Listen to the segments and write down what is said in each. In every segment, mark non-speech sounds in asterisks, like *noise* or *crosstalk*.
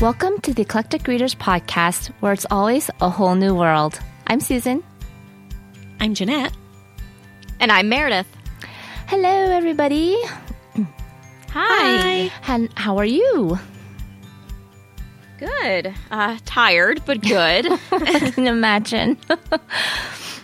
Welcome to the Eclectic Readers Podcast, where it's always a whole new world. I'm Susan. I'm Jeanette. And I'm Meredith. Hello, everybody. Hi. Hi. And how are you? Good. Uh, tired, but good. *laughs* I can imagine. *laughs*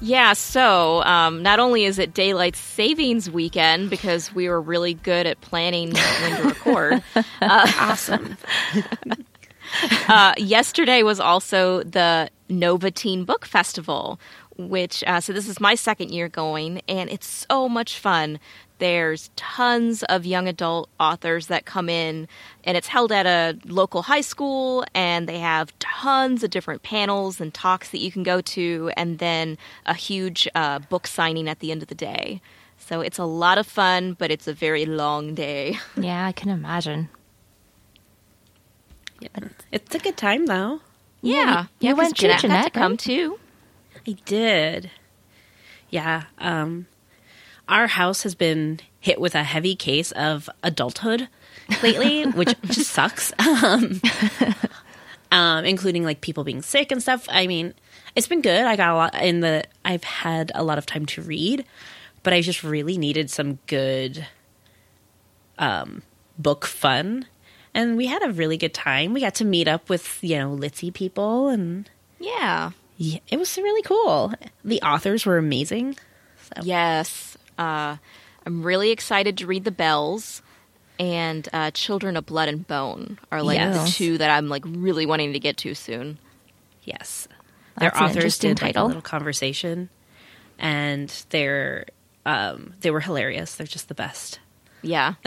yeah, so um, not only is it daylight savings weekend because we were really good at planning *laughs* when to record. Uh, Awesome. *laughs* uh, yesterday was also the Nova Teen Book Festival, which, uh, so this is my second year going, and it's so much fun. There's tons of young adult authors that come in, and it's held at a local high school, and they have tons of different panels and talks that you can go to, and then a huge uh, book signing at the end of the day. So it's a lot of fun, but it's a very long day. *laughs* yeah, I can imagine. It's a good time, though. Yeah, you yeah, 'cause went too, Jeanette had Jeanette, to come right? too. I did. Yeah. Um, our house has been hit with a heavy case of adulthood lately, *laughs* which just sucks. *laughs* Um, um, including like people being sick and stuff. I mean, it's been good. I got a lot in the. I've had a lot of time to read, but I just really needed some good um, book fun. And we had a really good time. We got to meet up with, you know, Litsy people and Yeah. yeah, it was really cool. The authors were amazing. So. Yes. Uh, I'm really excited to read The Belles and uh, Children of Blood and Bone are like the two that I'm like really wanting to get to soon. Yes. Their That's an authors interesting did like, title. a little conversation and they're um they were hilarious. They're just the best. Yeah. *laughs*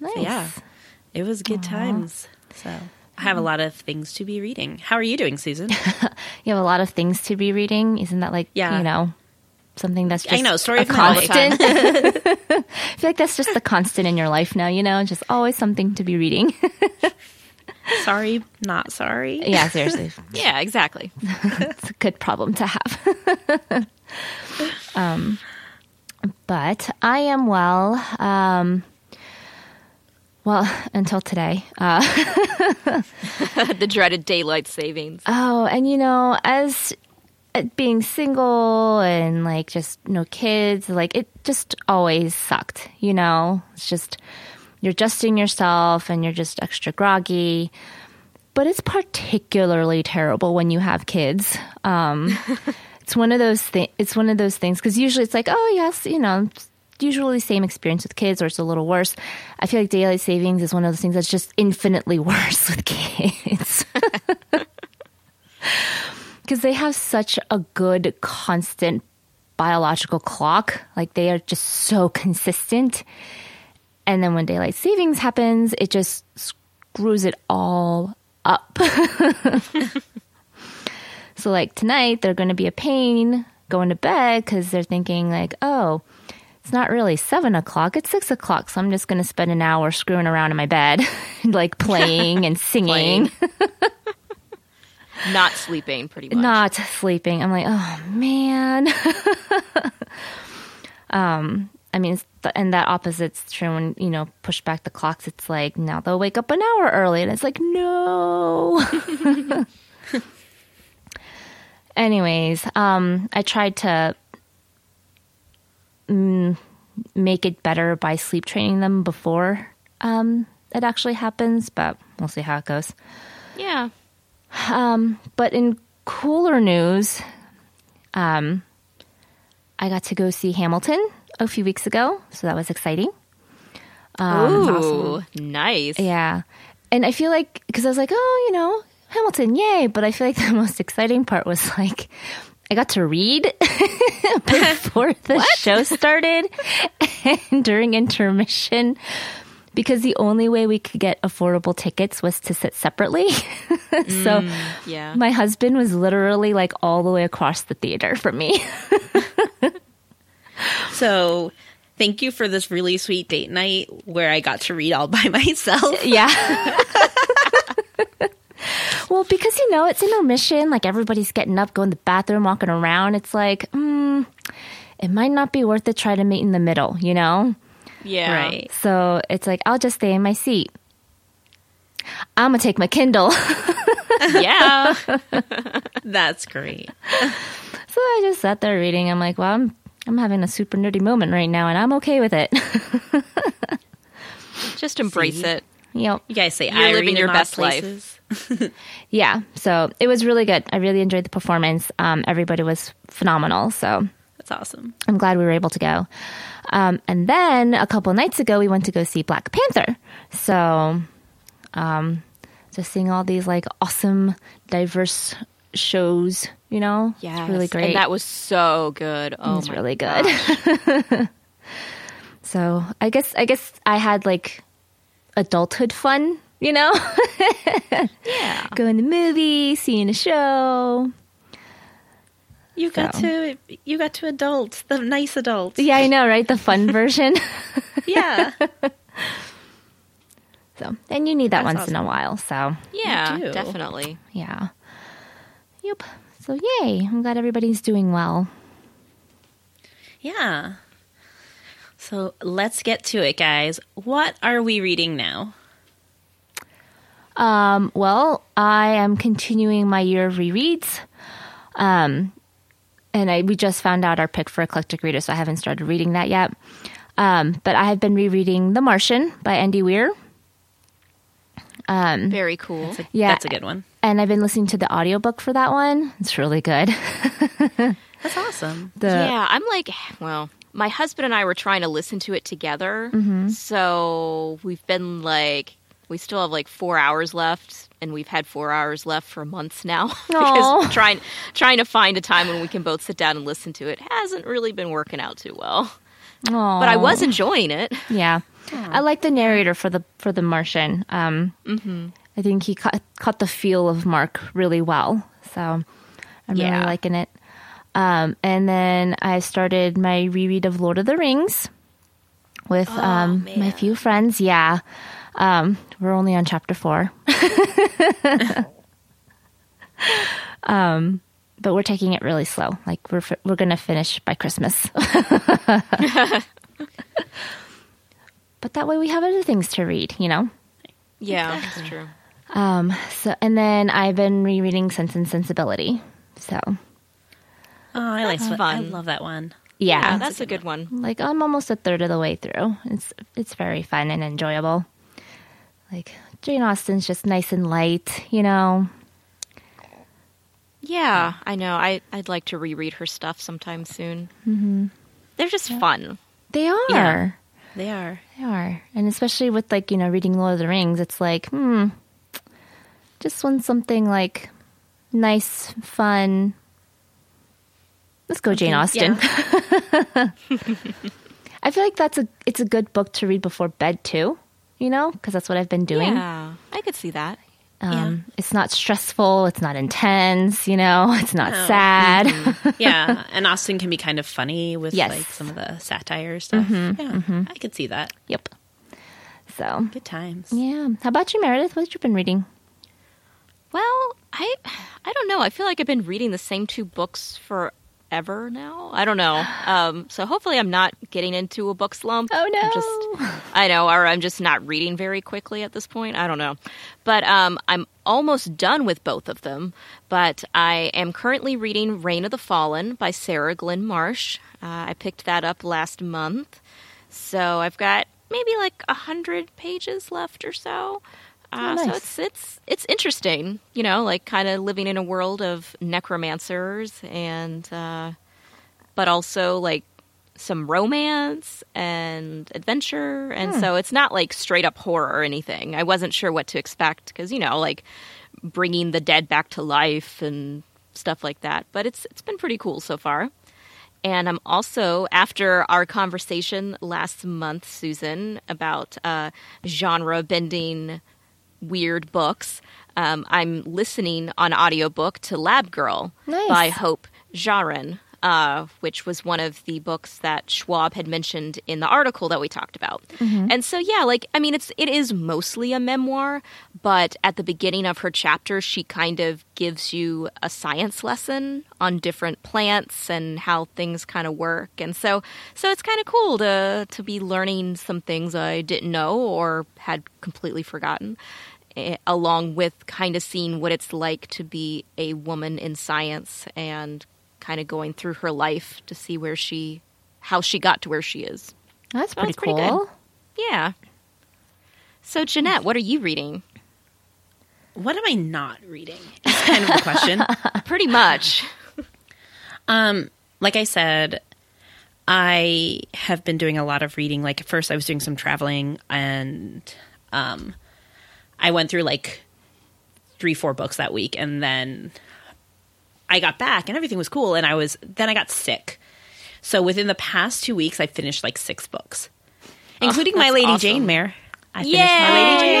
Nice. So, yeah. It was good times. So I have a lot of things to be reading. How are you doing, Susan? *laughs* You have a lot of things to be reading. Isn't that like, Yeah. you know, something that's just I know, story a of constant? *laughs* I feel like that's just the constant in your life now, you know, just always something to be reading. *laughs* sorry, not sorry. yeah, seriously. *laughs* yeah, exactly. it's a good problem to have. um, but I am well. Um, well, until today. Uh, the dreaded daylight savings. oh, and you know, as being single and like just no kids, like it just always sucked. You know, it's just you're adjusting yourself and you're just extra groggy. But it's particularly terrible when you have kids. Um, *laughs* it's one of those things. It's one of those things because usually it's like, oh yes, you know, usually the same experience with kids, or it's a little worse. I feel like daylight savings is one of those things that's just infinitely *laughs* worse with kids *laughs* because they have such a good constant biological clock. Like they are just so *laughs* consistent. And then when daylight savings happens, it just screws it all up. *laughs* so like tonight, they're going to be a pain going to bed because they're thinking like, oh, it's not really seven o'clock; it's six o'clock. So I'm just going to spend an hour screwing around in my bed, *laughs* like playing and singing, Not sleeping, pretty much. not sleeping. I'm like, oh man. *laughs* um, I mean, th- and that opposite's true when you know push back the clocks. It's like now they'll wake up an hour early, and it's like no. *laughs* Anyways, um, I tried to mm, make it better by sleep training them before um, it actually happens, but we'll see how it goes. Yeah. But in cooler news, um, I got to go see Hamilton a few weeks ago, so that was exciting. Ooh, nice. Yeah. And I feel like, because I was like, oh, you know, Hamilton, yay. But I feel like *laughs* the most exciting part was like, I got to read *laughs* before the *laughs* show started and during intermission because the only way we could get affordable tickets was to sit separately. *laughs* so Yeah. my husband was literally like all the way across the theater from me. *laughs* So thank you for this really sweet date night where I got to read all by *laughs* myself. Yeah. well, because you know it's intermission, like everybody's getting up, going to the bathroom, walking around. It's like, mm, it might not be worth it. Try to meet in the middle, you know. Yeah. Right. So it's like I'll just stay in my seat. I'm gonna take my Kindle. *laughs* yeah. *laughs* That's great. *laughs* so I just sat there reading. I'm like, well, I'm I'm having a super nerdy moment right now, and I'm okay with it. Just embrace See? it. yep. You guys say You're I living your best life. Yeah. So it was really good. I really enjoyed the performance. Um, everybody was phenomenal. So That's awesome. I'm glad we were able to go. Um, and then a couple nights ago, we went to go see Black Panther. So, um, just seeing all these like awesome, diverse shows, you know, Yeah. it's really great. And that was so good. Oh, it's really good. *laughs* so I guess I guess I had like adulthood fun, you know, *laughs* Yeah. going to the movie, seeing a show. You got So. to you got to adults, the nice adults. Yeah, I know, right? The fun *laughs* version. Yeah. *laughs* So, and you need that That's once in a while. So, Yeah, definitely. yeah. Yep. So, yay. I'm glad everybody's doing well. yeah. So let's get to it, guys. What are we reading now? Um, well, I am continuing my year of rereads. Um, and I we just found out our pick for eclectic reader, so I haven't started reading that yet. Um, but I have been rereading The Martian by Andy Weir. Very cool. That's a, Yeah. that's a good one. And I've been listening to the audiobook for that one. It's really good. *laughs* That's awesome. The, yeah, I'm like, well, my husband and I were trying to listen to it together. Mm-hmm. So we've been like, we still have like four hours left, and we've had four hours left for months now. *laughs* Because trying trying to find a time when we can both sit down and listen to it hasn't really been working out too well. Aw. But I was enjoying it. Yeah, I like the narrator for the for the Martian. Um, Mm-hmm. I think he caught, caught the feel of Mark really well. So I'm really liking it. Um, and then I started my reread of Lord of the Rings with um, my few friends. Yeah, um, we're only on chapter four. *laughs* um, but we're taking it really slow. Like we're fi- we're gonna finish by Christmas. *laughs* but that way we have other things to read, you know. Yeah, that's true. Um, so and then I've been rereading Sense and Sensibility. So Oh, I like That's I love that one. yeah, Yeah, that's a good one. like I'm almost a third of the way through. It's it's very fun and enjoyable. Like Jane Austen's just nice and light, you know. Yeah, I know. I I'd like to reread her stuff sometime soon. Mm-hmm. They're just fun. They are. Yeah. They are. They are. And especially with like, you know, reading Lord of the Rings, it's like, hmm, just want something like nice, fun. Let's go Jane Austen. *laughs* I feel like that's a it's a good book to read before bed too, you know, because that's what I've been doing. Yeah, I could see that. Um, It's not stressful. It's not intense. You know, *laughs* it's not No. sad. Mm-hmm. *laughs* yeah, and Austen can be kind of funny with Yes. like some of the satire stuff. Mm-hmm, yeah, I mm-hmm. could see that. yep. So Good times. yeah. How about you, Meredith? What have you been reading? Well, I I don't know. I feel like I've been reading the same two books forever now. I don't know. Um, so hopefully I'm not getting into a book slump. Oh, no. I'm just I know, or I'm just not reading very quickly at this point. I don't know. But um, I'm almost done with both of them. But I am currently reading Reign of the Fallen by Sarah Glenn Marsh. Uh, I picked that up last month. So I've got maybe like a hundred pages left or so. Uh, Oh, So it's it's it's interesting, you know, like kind of living in a world of necromancers and, uh, but also like some romance and adventure, and Hmm. so it's not like straight up horror or anything. I wasn't sure what to expect because you know, like bringing the dead back to life and stuff like that. But it's it's been pretty cool so far. And I'm also, after our conversation last month, Susan, about uh, genre bending weird books, um, I'm listening on audiobook to Lab Girl Nice. by Hope Jahren, uh, which was one of the books that Schwab had mentioned in the article that we talked about. And so, yeah, like I mean, it's it is mostly a memoir, but at the beginning of her chapter, she kind of gives you a science lesson on different plants and how things kind of work. And so, so it's kind of cool to to be learning some things I didn't know or had completely forgotten. eh, along with kind of seeing what it's like to be a woman in science and kind of going through her life to see where she, how she got to where she is. That's So pretty it's pretty cool. good. Yeah. So, Jeanette, what are you reading? What am I not reading? Is kind of the question. *laughs* Pretty much. Um, like I said, I have been doing a lot of reading. Like at first, I was doing some traveling, and um, I went through like three, four books that week, and then I got back, and everything was cool. And I was then I got sick. So within the past two weeks, I finished like six books, oh, including My Lady awesome. Jane Mare. I finished My Lady Jane.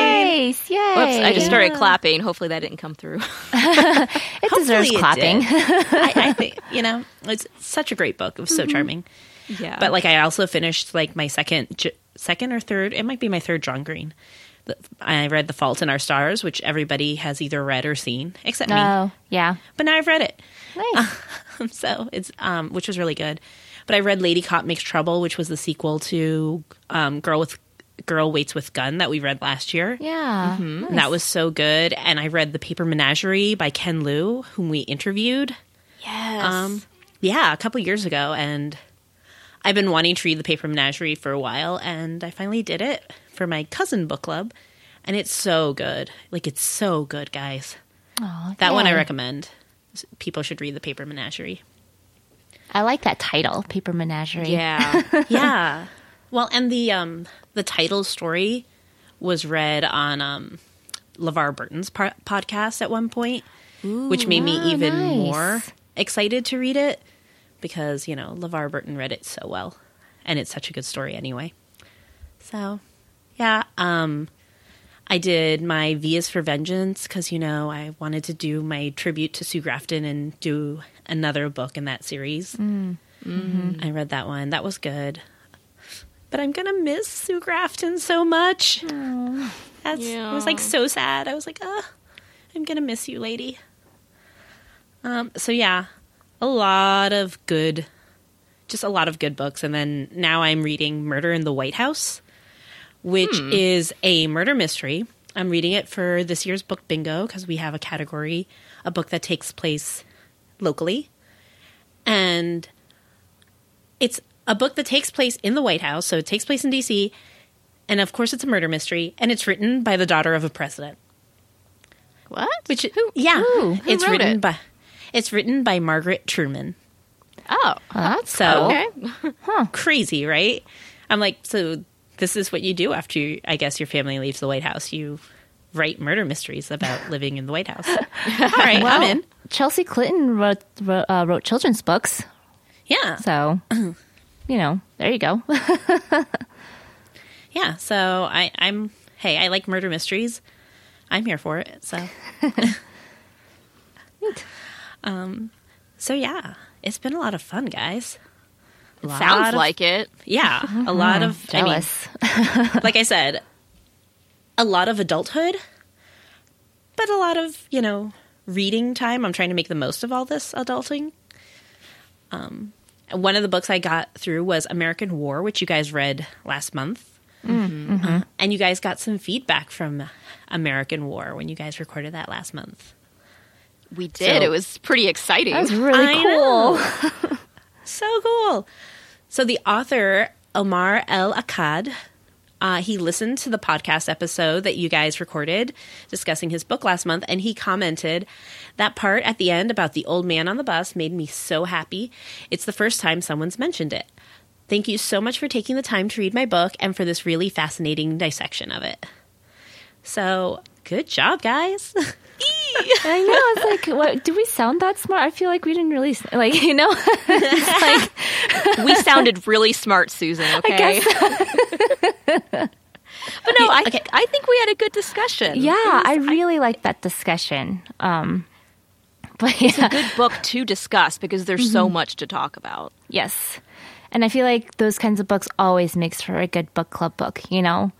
Nice, yay! Whoops, I just started Yeah. clapping. Hopefully that didn't come through. *laughs* *laughs* It deserves Hopefully it clapping. I, I *laughs* think you know it's such a great book. It was so mm-hmm. charming. yeah. But like I also finished like my second second or third, it might be my third John Green. The- I read The Fault in Our Stars, which everybody has either read or seen except me. Oh, yeah. But now I've read it. Nice. *laughs* so it's um which was really good. But I read Lady Cop Makes Trouble, which was the sequel to um Girl with Girl Waits with Gun that we read last year. yeah. And that was so good. And I read The Paper Menagerie by Ken Liu, whom we interviewed. yes. Um, yeah, a couple years ago, and I've been wanting to read the Paper Menagerie for a while, and I finally did it for my cousin book club, and it's so good. Like it's so good, guys. That one I recommend. People should read the Paper Menagerie. I like that title, Paper Menagerie. yeah. *laughs* yeah. Well, and the um the title story was read on um LeVar Burton's podcast at one point, which made me Ah, even nice. more excited to read it because, you know, LeVar Burton read it so well and it's such a good story anyway. So, yeah, um I did my V is for Vengeance because, you know, I wanted to do my tribute to Sue Grafton and do another book in that series. I read that one. That was good. But I'm gonna miss Sue Grafton so much. That's it was like so sad. I was like, I'm gonna miss you, lady. Um. So yeah, a lot of good, just a lot of good books, and then now I'm reading Murder in the White House, which hmm. is a murder mystery. I'm reading it for this year's book bingo because we have a category, a book that takes place locally, and it's a book that takes place in the White House, so it takes place in DC, and of course it's a murder mystery, and it's written by the daughter of a president. what? Which yeah, Who? Who it's written it? by it's written by Margaret Truman. Oh. That's So *laughs* Okay. *laughs* crazy, right? I'm like, so this is what you do after you, I guess your family leaves the White House. You write murder mysteries about *laughs* living in the White House. *laughs* All right, Well, I'm in. Chelsea Clinton wrote wrote, uh, wrote children's books, Yeah, so you know, there you go. *laughs* yeah. So I, I'm. Hey, I like murder mysteries. I'm here for it. So, um, so yeah, it's been a lot of fun, guys. Sounds of- like it. yeah, a lot of I mean, *laughs* like I said, a lot of adulthood, but a lot of, you know, reading time. I'm trying to make the most of all this adulting. Um, one of the books I got through was American War, which you guys read last month. Uh, and you guys got some feedback from American War when you guys recorded that last month. We did. So- it was pretty exciting. that was *laughs* really I cool. So cool. So the author Omar El Akkad, uh, he listened to the podcast episode that you guys recorded discussing his book last month, and he commented that part at the end about the old man on the bus made me so happy. It's the first time someone's mentioned it. Thank you so much for taking the time to read my book and for this really fascinating dissection of it. So, good job, guys. *laughs* I know. It's like, what? Do we sound that smart? I feel like we didn't really like, *laughs* you know. *laughs* like we sounded really smart, Susan. Okay. but no, I Okay. I think we had a good discussion. Yeah, was I really like that discussion. Um, but yeah, a good book to discuss because there's so much to talk about. yes, and I feel like those kinds of books always makes for a good book club book. You know,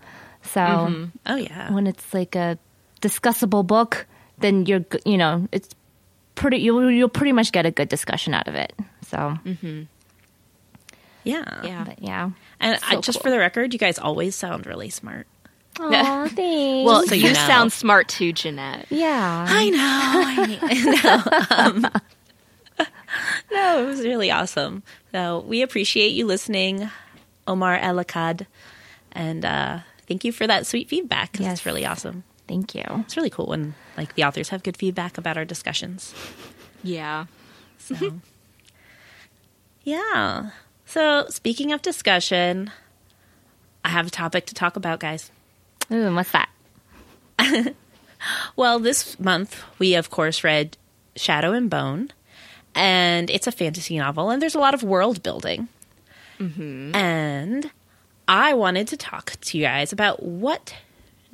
so oh, yeah. when it's like a discussable book, then you're you know it's pretty you'll you'll pretty much get a good discussion out of it. So, Mm-hmm. Yeah. Yeah. but yeah, And I, just cool. for the record, you guys always sound really smart. Aw, *laughs* thanks. Well, So you, you know. sound smart too, Jeanette. yeah. I know. I *laughs* *laughs* know. Um, no, it was really awesome. So we appreciate you listening, Omar El Akkad, and uh, thank you for that sweet feedback. Yes. It's really awesome. Thank you. It's really cool when like the authors have good feedback about our discussions. Yeah. So, yeah. So speaking of discussion, I have a topic to talk about, guys. Ooh, what's that? *laughs* Well, this month we of course read Shadow and Bone, and it's a fantasy novel, and there's a lot of world building. Mm-hmm. And I wanted to talk to you guys about what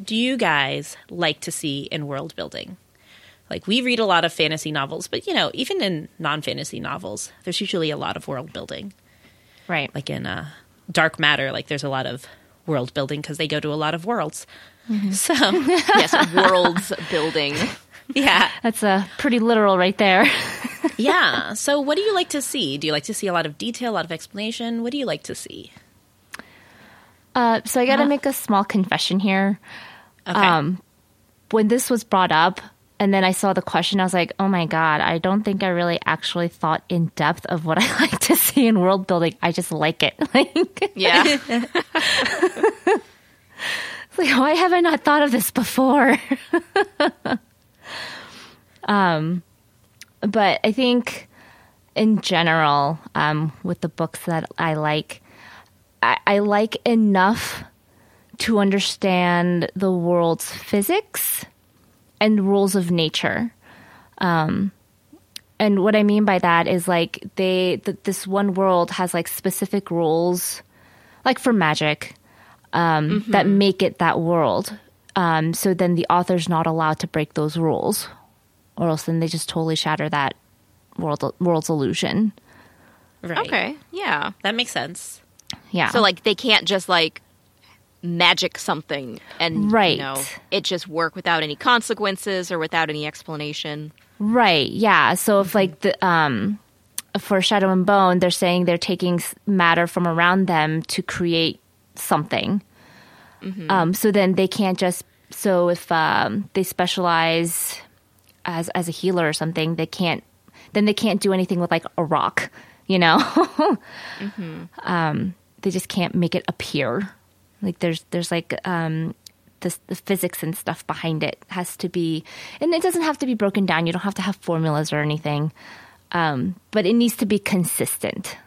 do you guys like to see in world building? Like we read a lot of fantasy novels, but you know, even in non-fantasy novels, there's usually a lot of world building. Right. Like in uh, Dark Matter, like there's a lot of world building because they go to a lot of worlds. So *laughs* yes, worlds building. *laughs* yeah, That's a pretty literal right there. *laughs* yeah. So, what do you like to see? Do you like to see a lot of detail, a lot of explanation? What do you like to see? Uh, so I got to make a small confession here. Okay. Um, when this was brought up, and then I saw the question, I was like, "Oh my god! I don't think I really actually thought in depth of what *laughs* I like to see in world building. I just like it. *laughs* Like, Yeah. *laughs* Like, why have I not thought of this before? um, but I think in general, um, with the books that I like, I, I like enough to understand the world's physics and rules of nature. Um, and what I mean by that is like they th- this one world has like specific rules, like for magic, um, that make it that world. Um, so then the author's not allowed to break those rules, or else then they just totally shatter that world world's illusion. right. Okay. Yeah. That makes sense. Yeah. So like they can't just like magic something and Right. you know it just work without any consequences or without any explanation. Right. Yeah. So if like the um for Shadow and Bone, they're saying they're taking matter from around them to create something. Um, so then they can't just. So if um, they specialize as as a healer or something, they can't. Then they can't do anything with like a rock. You know. *laughs* um, they just can't make it appear. Like there's there's like um, the, the physics and stuff behind it has to be, and it doesn't have to be broken down. You don't have to have formulas or anything, um, but it needs to be consistent.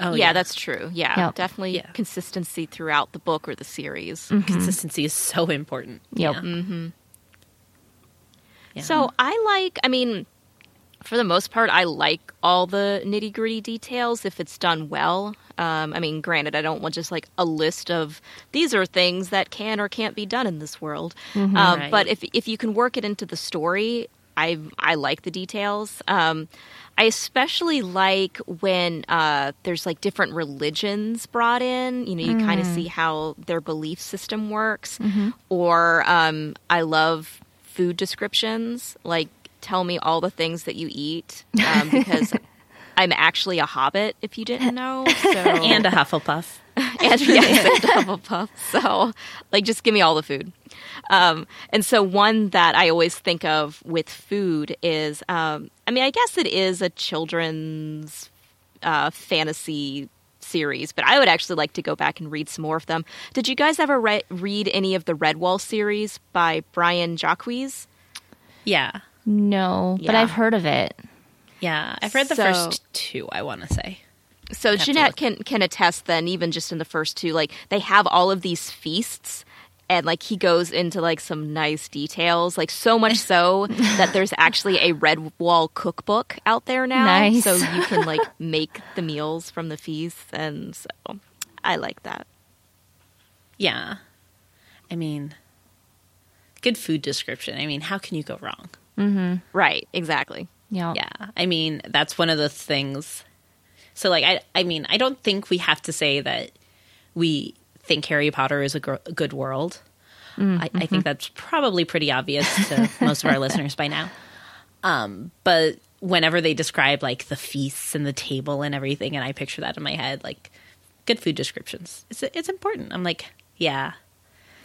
Oh yeah, that's true. Yeah, Yep. definitely Yeah. consistency throughout the book or the series. consistency is so important. Yep. Yeah. Yeah. So I like, I mean, for the most part, I like all the nitty gritty details if it's done well. Um, I mean, granted, I don't want just like a list of these are things that can or can't be done in this world. Um, Right. But if if you can work it into the story, I I like the details. Um, I especially like when uh, there's like different religions brought in. You know, you kind of see how their belief system works. Or um, I love food descriptions. Like, tell me all the things that you eat um, because *laughs* I'm actually a hobbit. If you didn't know, so *laughs* and a Hufflepuff. *laughs* and yes, and Hufflepuff. So, like, just give me all the food. Um, and so, one that I always think of with food is, um, I mean, I guess it is a children's uh, fantasy series, but I would actually like to go back and read some more of them. Did you guys ever re- read any of the Redwall series by Brian Jacques? Yeah. No, but I've heard of it. Yeah. I've read the So- first two, I want to say. So Jeanette can can attest then even just in the first two like they have all of these feasts and like he goes into like some nice details like so much *laughs* so that there's actually a Redwall cookbook out there now Nice. so you can like *laughs* make the meals from the feasts and so I like that. Yeah. I mean, good food description. I mean, how can you go wrong? Mm-hmm. Right, exactly. Yeah. Yeah. I mean, that's one of the things. So, like, I, I mean, I don't think we have to say that we think Harry Potter is a, gr- a good world. Mm, I, I think mm-hmm. that's probably pretty obvious to *laughs* most of our listeners by now. Um, but whenever they describe like the feasts and the table and everything, and I picture that in my head, like good food descriptions, it's it's important. I'm like, yeah,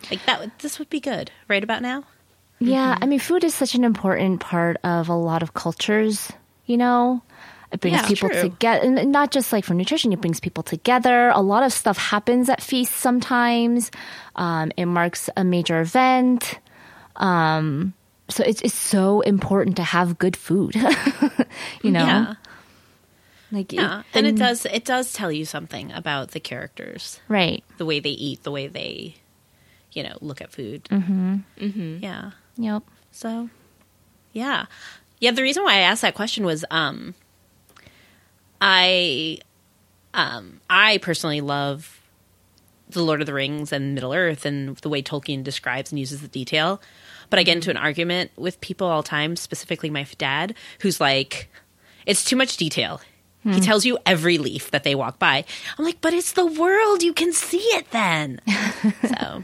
Like that. would- This would be good right about now. Yeah, I mean, food is such an important part of a lot of cultures, you know? It brings Yeah, people true. together, and not just like for nutrition, it brings people together. A lot of stuff happens at feasts sometimes. Um, it marks a major event. Um, so it's, it's so important to have good food, *laughs* you know? Yeah. Like, it- Yeah, and it does it does tell you something about the characters, Right. the way they eat, the way they, you know, look at food. Mm-hmm. Mm-hmm. Yeah. Yep. So, yeah, yeah. The reason why I asked that question was, um, I, um, I personally love the Lord of the Rings and Middle Earth and the way Tolkien describes and uses the detail. But I get into an argument with people all the time, specifically my dad, who's like, "It's too much detail." He tells you every leaf that they walk by. I'm like, but it's the world. You can see it then. *laughs* so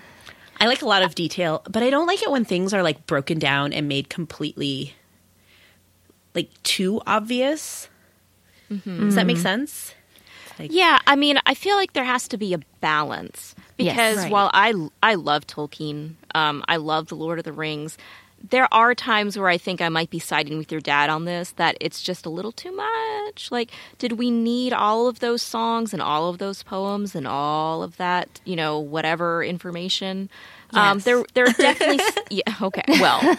I like a lot of detail, but I don't like it when things are like broken down and made completely like too obvious. Does that make sense? Yeah, I mean, I feel like there has to be a balance Yes. because Right. while I I love Tolkien, um, I love the Lord of the Rings. There are times where I think I might be siding with your dad on this. That it's just a little too much. Like, did we need all of those songs and all of those poems and all of that? You know, whatever information. Um, Yes. there, there are definitely. *laughs* yeah. Okay. Well, *laughs*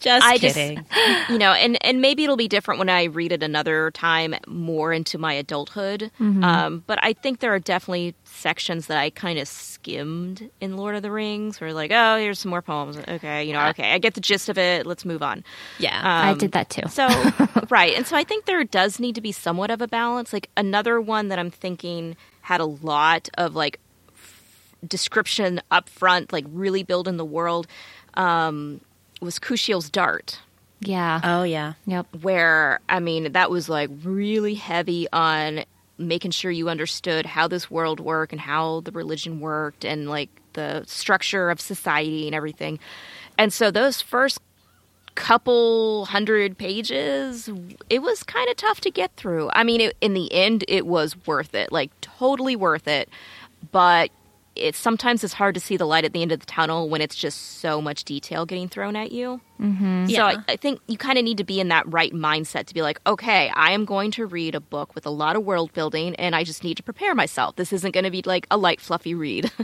Just I just- kidding. you know, and and maybe it'll be different when I read it another time, more into my adulthood. Mm-hmm. Um, but I think there are definitely sections that I kind of skimmed in Lord of the Rings, where like, oh, here's some more poems. Okay, you know, okay, I get the gist of it. Let's move on. yeah. I Um, did that too. So, *laughs* right. And so I think there does need to be somewhat of a balance. Like another one that I'm thinking had a lot of like description up front, like really building the world, um, was Kushiel's Dart yeah. oh yeah. yep. where I mean that was like really heavy on making sure you understood how this world worked and how the religion worked and like the structure of society and everything. And so those first couple hundred pages, it was kind of tough to get through. I mean, it, in the end, it was worth it, like totally worth it. But it's sometimes it's hard to see the light at the end of the tunnel when it's just so much detail getting thrown at you. Mm-hmm. So Yeah. I, I think you kind of need to be in that right mindset to be like, okay, I am going to read a book with a lot of world building, and I just need to prepare myself. This isn't going to be like a light, fluffy read. *laughs*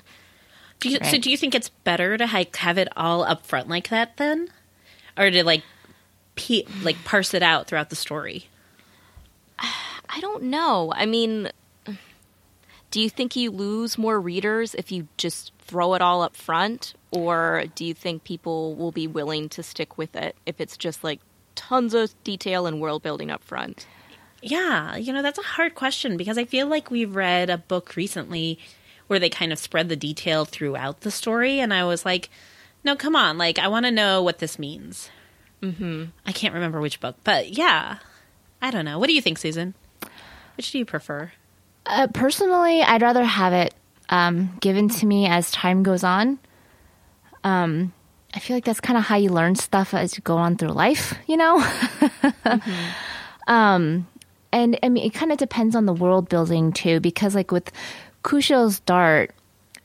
Do you, So do you think it's better to like have it all up front like that then, or to like, pe- like parse it out throughout the story? *sighs* I don't know. I mean, do you think you lose more readers if you just throw it all up front, or do you think people will be willing to stick with it if it's just like tons of detail and world building up front? Yeah, you know, that's a hard question because I feel like we've read a book recently where they kind of spread the detail throughout the story, and I was like, no, come on, like, I want to know what this means. Mm-hmm. I can't remember which book, but yeah, I don't know. What do you think, Susan? Which do you prefer? Uh, personally, I'd rather have it um, given to me as time goes on. Um, I feel like that's kind of how you learn stuff as you go on through life, you know? *laughs* um, and I mean, it kind of depends on the world building too, because like with Kushiel's Dart,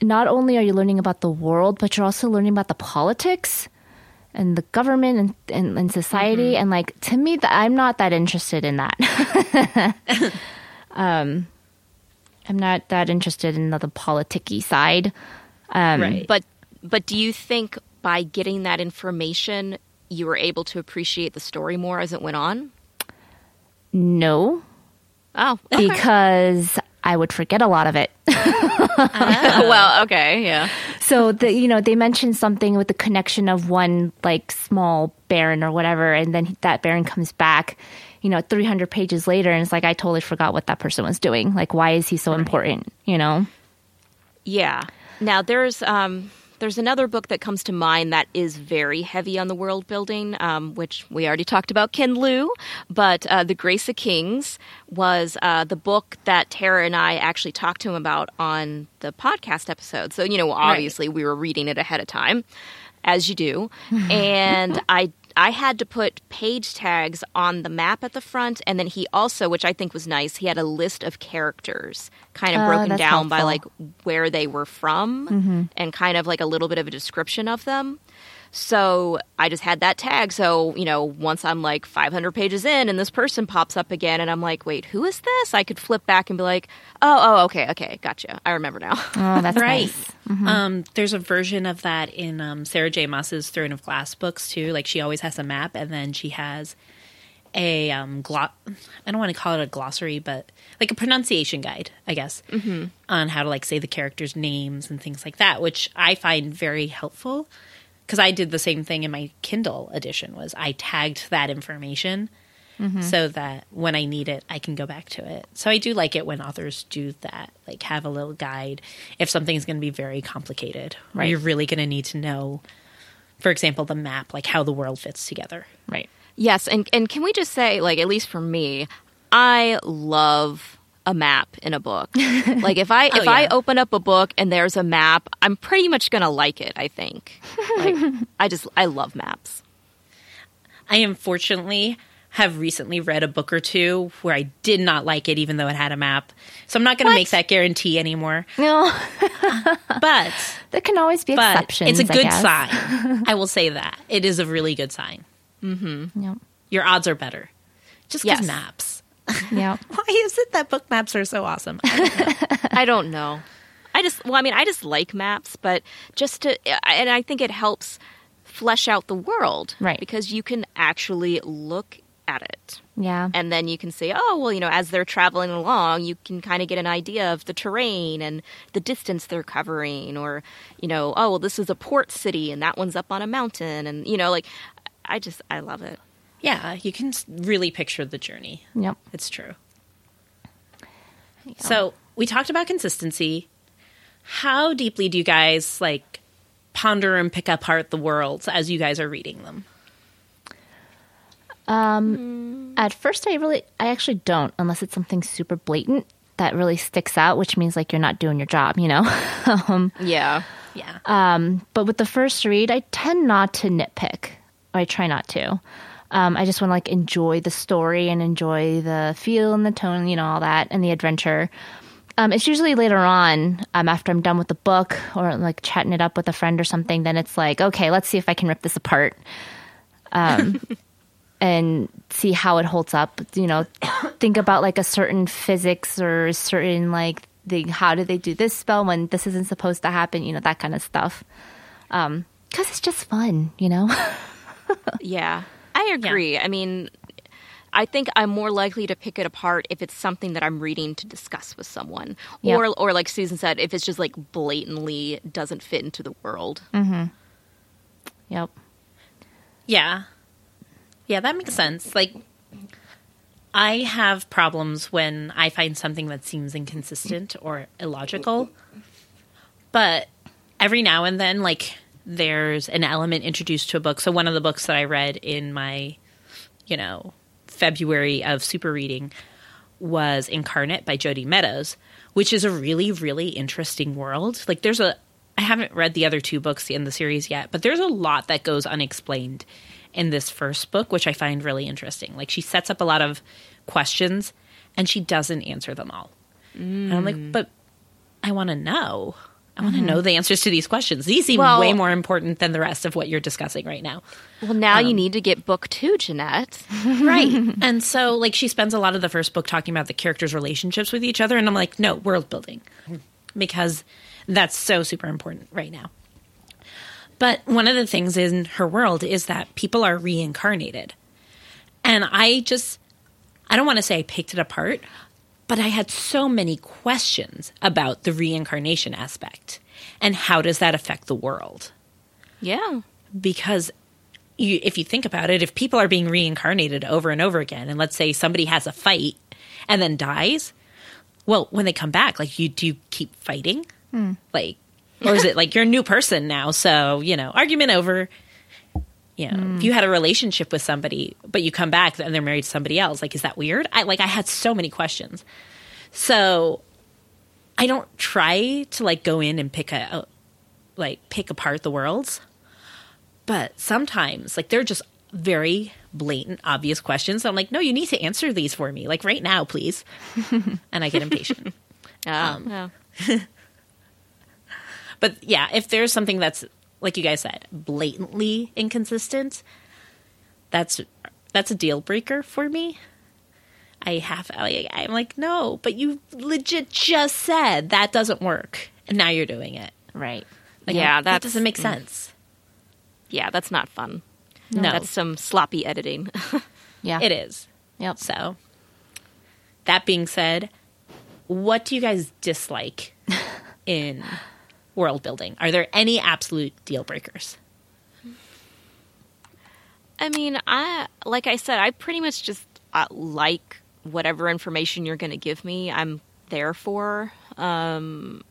not only are you learning about the world, but you're also learning about the politics and the government and, and, and society. And like, to me, th- I'm not that interested in that. *laughs* *laughs* um, I'm not that interested in the, the politicky side. Um, right. But but do you think by getting that information you were able to appreciate the story more as it went on? No, Oh, because I would forget a lot of it. *laughs* well, okay, yeah. so the you know they mentioned something with the connection of one like small baron or whatever, and then that baron comes back, you know, 300 pages later, and it's like I totally forgot what that person was doing. Like, why is he so important? You know? Yeah. Now there's um there's another book that comes to mind that is very heavy on the world building, um, which we already talked about, Ken Liu. But uh, The Grace of Kings was uh, the book that Tara and I actually talked to him about on the podcast episode. So, you know, obviously we were reading it ahead of time, as you do. *laughs* and I I had to put page tags on the map at the front, and then he also, which I think was nice, he had a list of characters, kind of Oh, broken down by like where they were from, mm-hmm. and kind of like a little bit of a description of them. So I just had that tag. So, you know, once I'm like 500 pages in and this person pops up again and I'm like, wait, who is this? I could flip back and be like, oh, oh, okay, okay, gotcha. I remember now. Oh, that's Right. nice. Um, there's a version of that in um, Sarah J. Maas's Throne of Glass books too. Like she always has a map, and then she has a um, glo- I don't want to call it a glossary, but like a pronunciation guide, I guess, mm-hmm. on how to like say the characters' names and things like that, which I find very helpful because I did the same thing in my Kindle edition. Was I tagged that information mm-hmm. so that when I need it, I can go back to it. So I do like it when authors do that, like have a little guide if something's going to be very complicated, Right. you're really going to need to know, for example, the map, like how the world fits together. Right. Yes, and and can we just say, like, at least for me, I love a map in a book. *laughs* like if I oh, if I yeah. open up a book and there's a map, I'm pretty much gonna like it. I think. Like, *laughs* I just I love maps. I unfortunately have recently read a book or two where I did not like it, even though it had a map. So I'm not going to What? make that guarantee anymore. *laughs* No, But there can always be but exceptions. it's a good guess. sign. I will say that it is a really good sign. Yep. Your odds are better. Just because Yes. maps. *laughs* Yep. Why is it that book maps are so awesome? I don't know. *laughs* I don't know. I just well, I mean, I just like maps, but just to and I think it helps flesh out the world, Right. Because you can actually look at it. Yeah. and then you can say, oh, well, you know, as they're traveling along, you can kind of get an idea of the terrain and the distance they're covering, or, you know, oh, well, this is a port city and that one's up on a mountain. And, you know, like, I just, I love it. Yeah, you can really picture the journey. Yep. It's true. So we talked about consistency. How deeply do you guys like ponder and pick apart the worlds as you guys are reading them? um At first, I really, I actually don't, unless it's something super blatant that really sticks out, which means like you're not doing your job, you know. *laughs* um, Yeah. Yeah. Um, but with the first read, I tend not to nitpick. Or I try not to. Um, I just want to like enjoy the story and enjoy the feel and the tone, you know, all that, and the adventure. Um, it's usually later on, um, after I'm done with the book or like chatting it up with a friend or something, then it's like, okay, let's see if I can rip this apart. Um, *laughs* and see how it holds up. You know, think about like a certain physics or a certain like the how did they do this spell when this isn't supposed to happen? You know, that kind of stuff. Um, because it's just fun, you know. *laughs* Yeah. I agree. I mean, I think I'm more likely to pick it apart if it's something that I'm reading to discuss with someone, Yeah. or or like Susan said, if it's just like blatantly doesn't fit into the world. Mm-hmm. yep. Yeah. Yeah, that makes sense. Like, I have problems when I find something that seems inconsistent or illogical. But every now and then, like, there's an element introduced to a book. So, one of the books that I read in my, you know, February of super reading was Incarnate by Jodi Meadows, which is a really, really interesting world. Like, there's a, I haven't read the other two books in the series yet, but there's a lot that goes unexplained in this first book, which I find really interesting. Like, she sets up a lot of questions and she doesn't answer them all. And I'm like, mm. but I want to know. I want to know the answers to these questions. These seem Well- way more important than the rest of what you're discussing right now. Well, now you um, need to get book two, Jeanette. *laughs* Right. *laughs* and so, like, she spends a lot of the first book talking about the characters' relationships with each other. And I'm like, no, world building. Because that's so super important right now. But one of the things in her world is that people are reincarnated. And I just, I don't want to say I picked it apart, but I had so many questions about the reincarnation aspect. And how does that affect the world? Yeah. because you, if you think about it, if people are being reincarnated over and over again, and let's say somebody has a fight and then dies, well, when they come back, like you do you keep fighting, hmm. like, or is it like you're a new person now? So you know, argument over. You know, if you had a relationship with somebody, but you come back and they're married to somebody else, like, is that weird? I like, I had so many questions. So I don't try to like go in and pick a, a like pick apart the worlds but sometimes like they're just very blatant, obvious questions. I'm like, no, you need to answer these for me, like right now, please. *laughs* and I get impatient. *laughs* Um. *laughs* But yeah, if there's something that's like you guys said, blatantly inconsistent, that's that's a deal breaker for me. I have I, I'm like, no, but you legit just said that doesn't work, and now you're doing it. Right. Like, Yeah, that doesn't make mm. sense. yeah, that's not fun. No, That's some sloppy editing. *laughs* Yeah. it is. Yep. So, that being said, what do you guys dislike *laughs* in world building? Are there any absolute deal breakers? I mean, I like I said, I pretty much just uh, like whatever information you're going to give me. I'm there for. Um,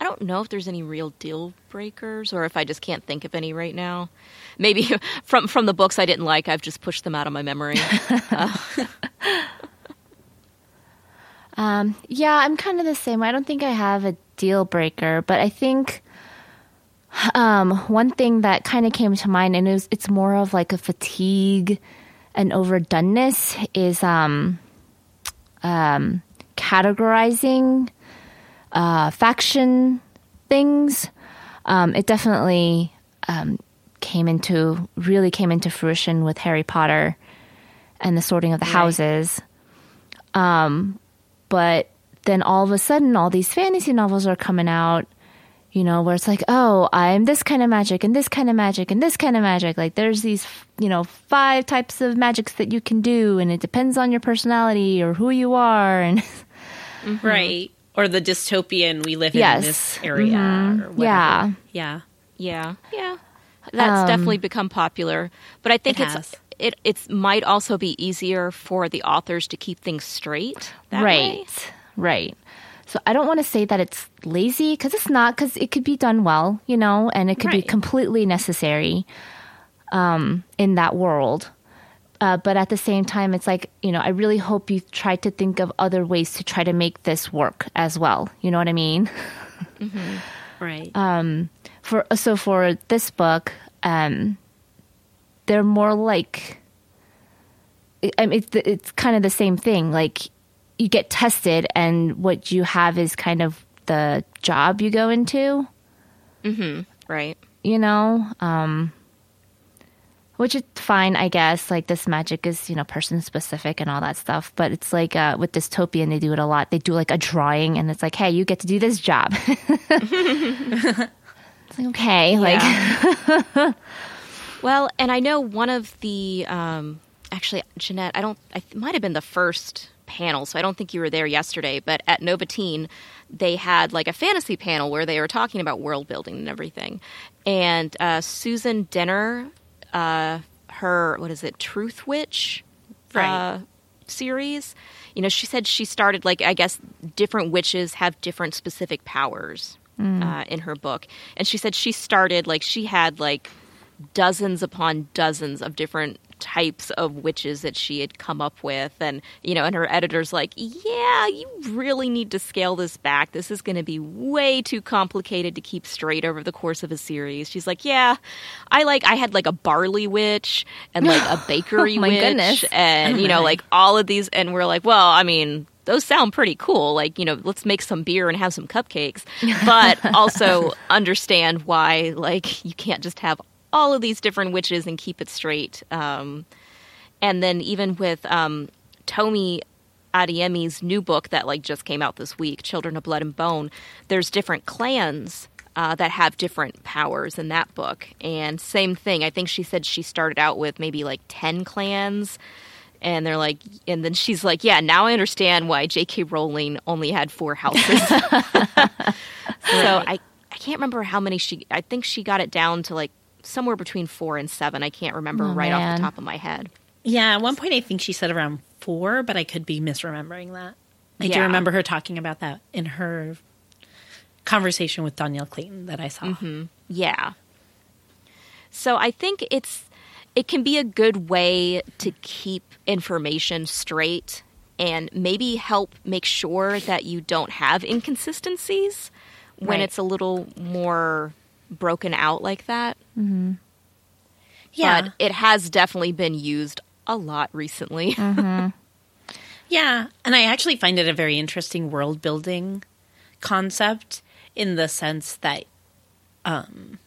I don't know if there's any real deal breakers, or if I just can't think of any right now. Maybe *laughs* from from the books I didn't like, I've just pushed them out of my memory. *laughs* *laughs* Um, yeah, I'm kind of the same. I don't think I have a deal breaker, but I think um, one thing that kind of came to mind, and it was, it's more of like a fatigue and overdoneness, is um, um, categorizing uh, faction things. Um, it definitely um, came into really came into fruition with Harry Potter and the sorting of the Right. houses but then all of a sudden all these fantasy novels are coming out you know where it's like oh i'm this kind of magic and this kind of magic and this kind of magic like there's these you know five types of magics that you can do and it depends on your personality or who you are and *laughs* Right. Or the dystopian we live Yes. in this area. Or whatever. Yeah. Yeah. Yeah, yeah, that's Um, definitely become popular. But I think It it's has. it it's might also be easier for the authors to keep things straight. That right way. Right. So i don't want to say that it's lazy because it's not because it could be done well you know and it could be completely necessary um, in that world. Uh, but at the same time it's like you know i really hope you've tried to think of other ways to try to make this work as well. You know what i mean? Right. *laughs* Um, for so for this book um they're more like I mean, it's it's kind of the same thing. Like you get tested and what you have is kind of the job you go into Right. you know um which is fine i guess like this magic is you know person specific and all that stuff but it's like uh with dystopian they do it a lot they do like a drawing and it's like hey you get to do this job *laughs* it's like okay like *laughs* Well, and I know one of the um, actually Jeanette. I don't. I th- might have been the first panel, so I don't think you were there yesterday. But at NoVaTEEN, they had like a fantasy panel where they were talking about world building and everything. And uh, Susan Dennard, uh, her what is it, Truthwitch, Right. uh, series. You know, she said she started like I guess different witches have different specific powers uh, in her book, and she said she started like she had like dozens upon dozens of different types of witches that she had come up with. And you know and her editor's like yeah you really need to scale this back. This is going to be way too complicated to keep straight over the course of a series. She's like yeah i like i had like a barley witch and like a *laughs* bakery oh my witch goodness. and you know like all of these and we're like well i mean those sound pretty cool. Like you know let's make some beer and have some cupcakes. *laughs* But also understand why like you can't just have all of these different witches and keep it straight. Um, and then even with um, Tomi Adeyemi's new book that like just came out this week children of blood and bone there's different clans uh, that have different powers in that book. And same thing i think she said she started out with maybe like 10 clans. And they're like and then she's like yeah now i understand why j.k rowling only had four houses. *laughs* So I, I can't remember how many she i think she got it down to like somewhere between four and seven i can't remember Oh, right off the top of my head yeah. At one point, I think she said around four, but I could be misremembering that. I do remember her talking about that in her conversation with Dhonielle Clayton that I saw. Mm-hmm. Yeah. So I think it's it can be a good way to keep information straight and maybe help make sure that you don't have inconsistencies when Right. it's a little more broken out like that. Yeah. but it has definitely been used a lot recently. *laughs* Yeah, and I actually find it a very interesting world building concept in the sense that um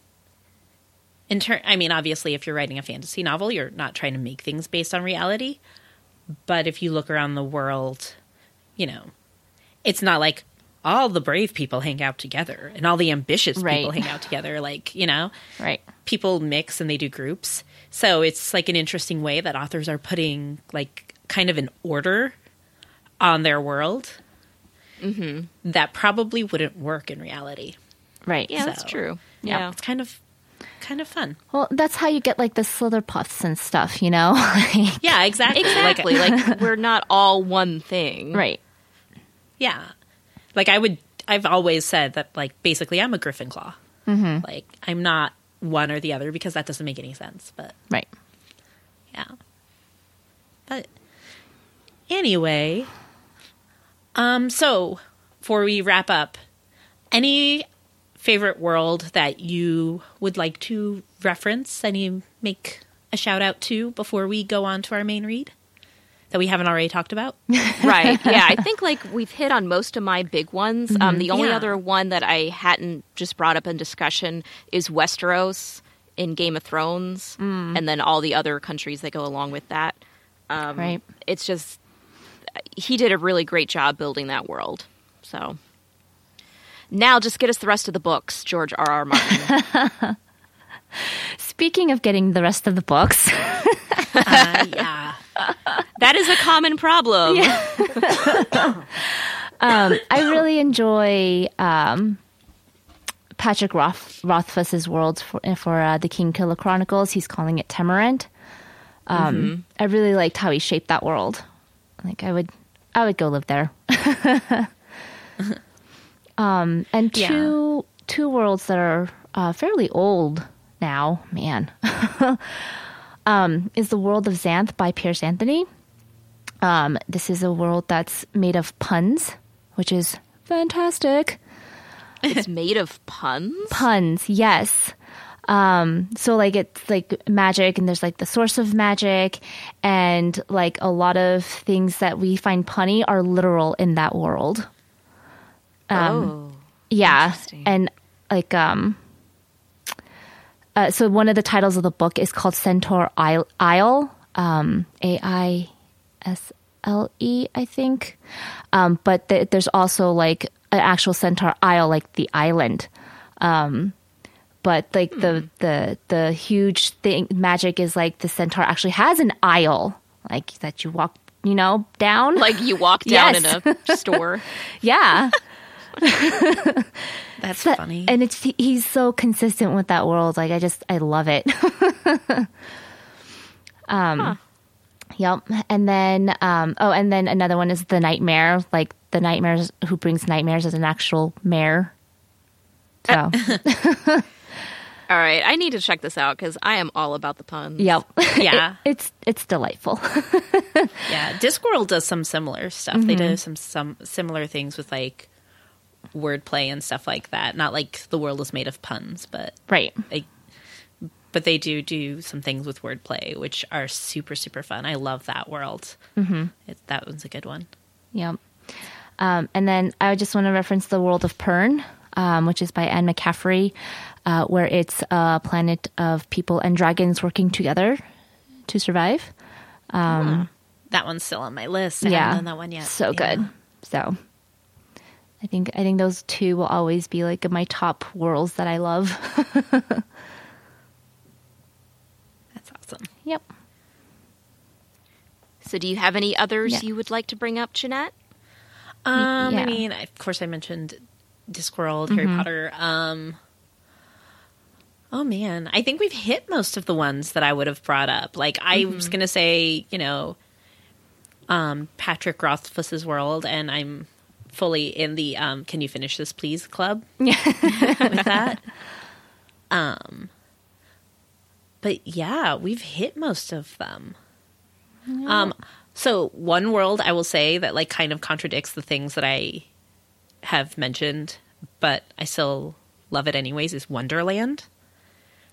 in turn I mean obviously if you're writing a fantasy novel you're not trying to make things based on reality but if you look around the world you know it's not like all the brave people hang out together and all the ambitious Right. people hang out together like you know Right. people mix and they do groups. So it's like an interesting way that authors are putting like kind of an order on their world mm-hmm. that probably wouldn't work in reality. Right. yeah, that's true. Yeah, Yeah. it's kind of kind of fun. Well, that's how you get like the slither puffs and stuff, you know? *laughs* Like, Yeah, exactly. Exactly. Like, like we're not all one thing. right. yeah, like I would. I've always said that like basically I'm a Gryffinclaw. Like I'm not one or the other because that doesn't make any sense. But Right. Yeah. But anyway, um so before we wrap up, any favorite world that you would like to reference, any make a shout out to before we go on to our main read that we haven't already talked about? *laughs* right. Yeah, I *laughs* think like we've hit on most of my big ones. Um, the only Yeah. other one that I hadn't just brought up in discussion is Westeros in Game of Thrones, and then all the other countries that go along with that. Um, Right. It's just he did a really great job building that world. So now, just get us the rest of the books, George R. R. Martin. *laughs* Speaking of getting the rest of the books, Uh, yeah. That is a common problem. *laughs* um, I really enjoy um, Patrick Roth- Rothfuss's world for, for uh, the Kingkiller Chronicles. He's calling it Temerant. Um, I really liked how he shaped that world. Like I would, I would go live there. *laughs* um, and Yeah. two two worlds that are uh, fairly old now. Man, *laughs* um, is the world of Xanth by Piers Anthony. Um, this is a world that's made of puns, which is fantastic. *laughs* It's made of puns. Puns, yes. Um, so like it's like magic and there's like the source of magic and like a lot of things that we find punny are literal in that world. oh. Yeah. And like um uh, so one of the titles of the book is called Centaur Isle, Isle um A I S L E I think. Um but th- there's also like an actual Centaur Isle like the island. Um but like the the the huge thing magic is like the centaur actually has an aisle like that you walk you know down Like you walk down Yes. in a store. *laughs* yeah *laughs* That's funny. And it's he's so consistent with that world. Like I just I love it. *laughs* um Yep. And then um oh and then another one is the nightmare, like the nightmares who brings nightmares as an actual mare. So *laughs* All right, I need to check this out because I am all about the puns. yep. Yeah. It- it's it's delightful. Yeah, Discworld does some similar stuff. They do some some similar things with like wordplay and stuff like that. Not like the world is made of puns, but right. like, but they do do some things with wordplay, which are super super fun. I love that world. Mm-hmm. It, that one's a good one. Yep. Um, and then I just want to reference the world of Pern, um, which is by Anne McCaffrey, uh, where it's a planet of people and dragons working together to survive. That one's still on my list. I yeah, haven't done that one yet. So Yeah. good. So I think I think those two will always be like my top worlds that I love. *laughs* That's awesome. yep. So, do you have any others Yeah. you would like to bring up, Jeanette? Um, yeah. I mean, of course, I mentioned Discworld, Harry Potter. Um, oh man, I think we've hit most of the ones that I would have brought up. Like, I was gonna say, you know, um, Patrick Rothfuss's world, and I'm fully in the um, "Can you finish this, please?" club *laughs* Yeah, with that. Um, but yeah, we've hit most of them. Um, so one world I will say that like kind of contradicts the things that I have mentioned, but I still love it anyways is Wonderland.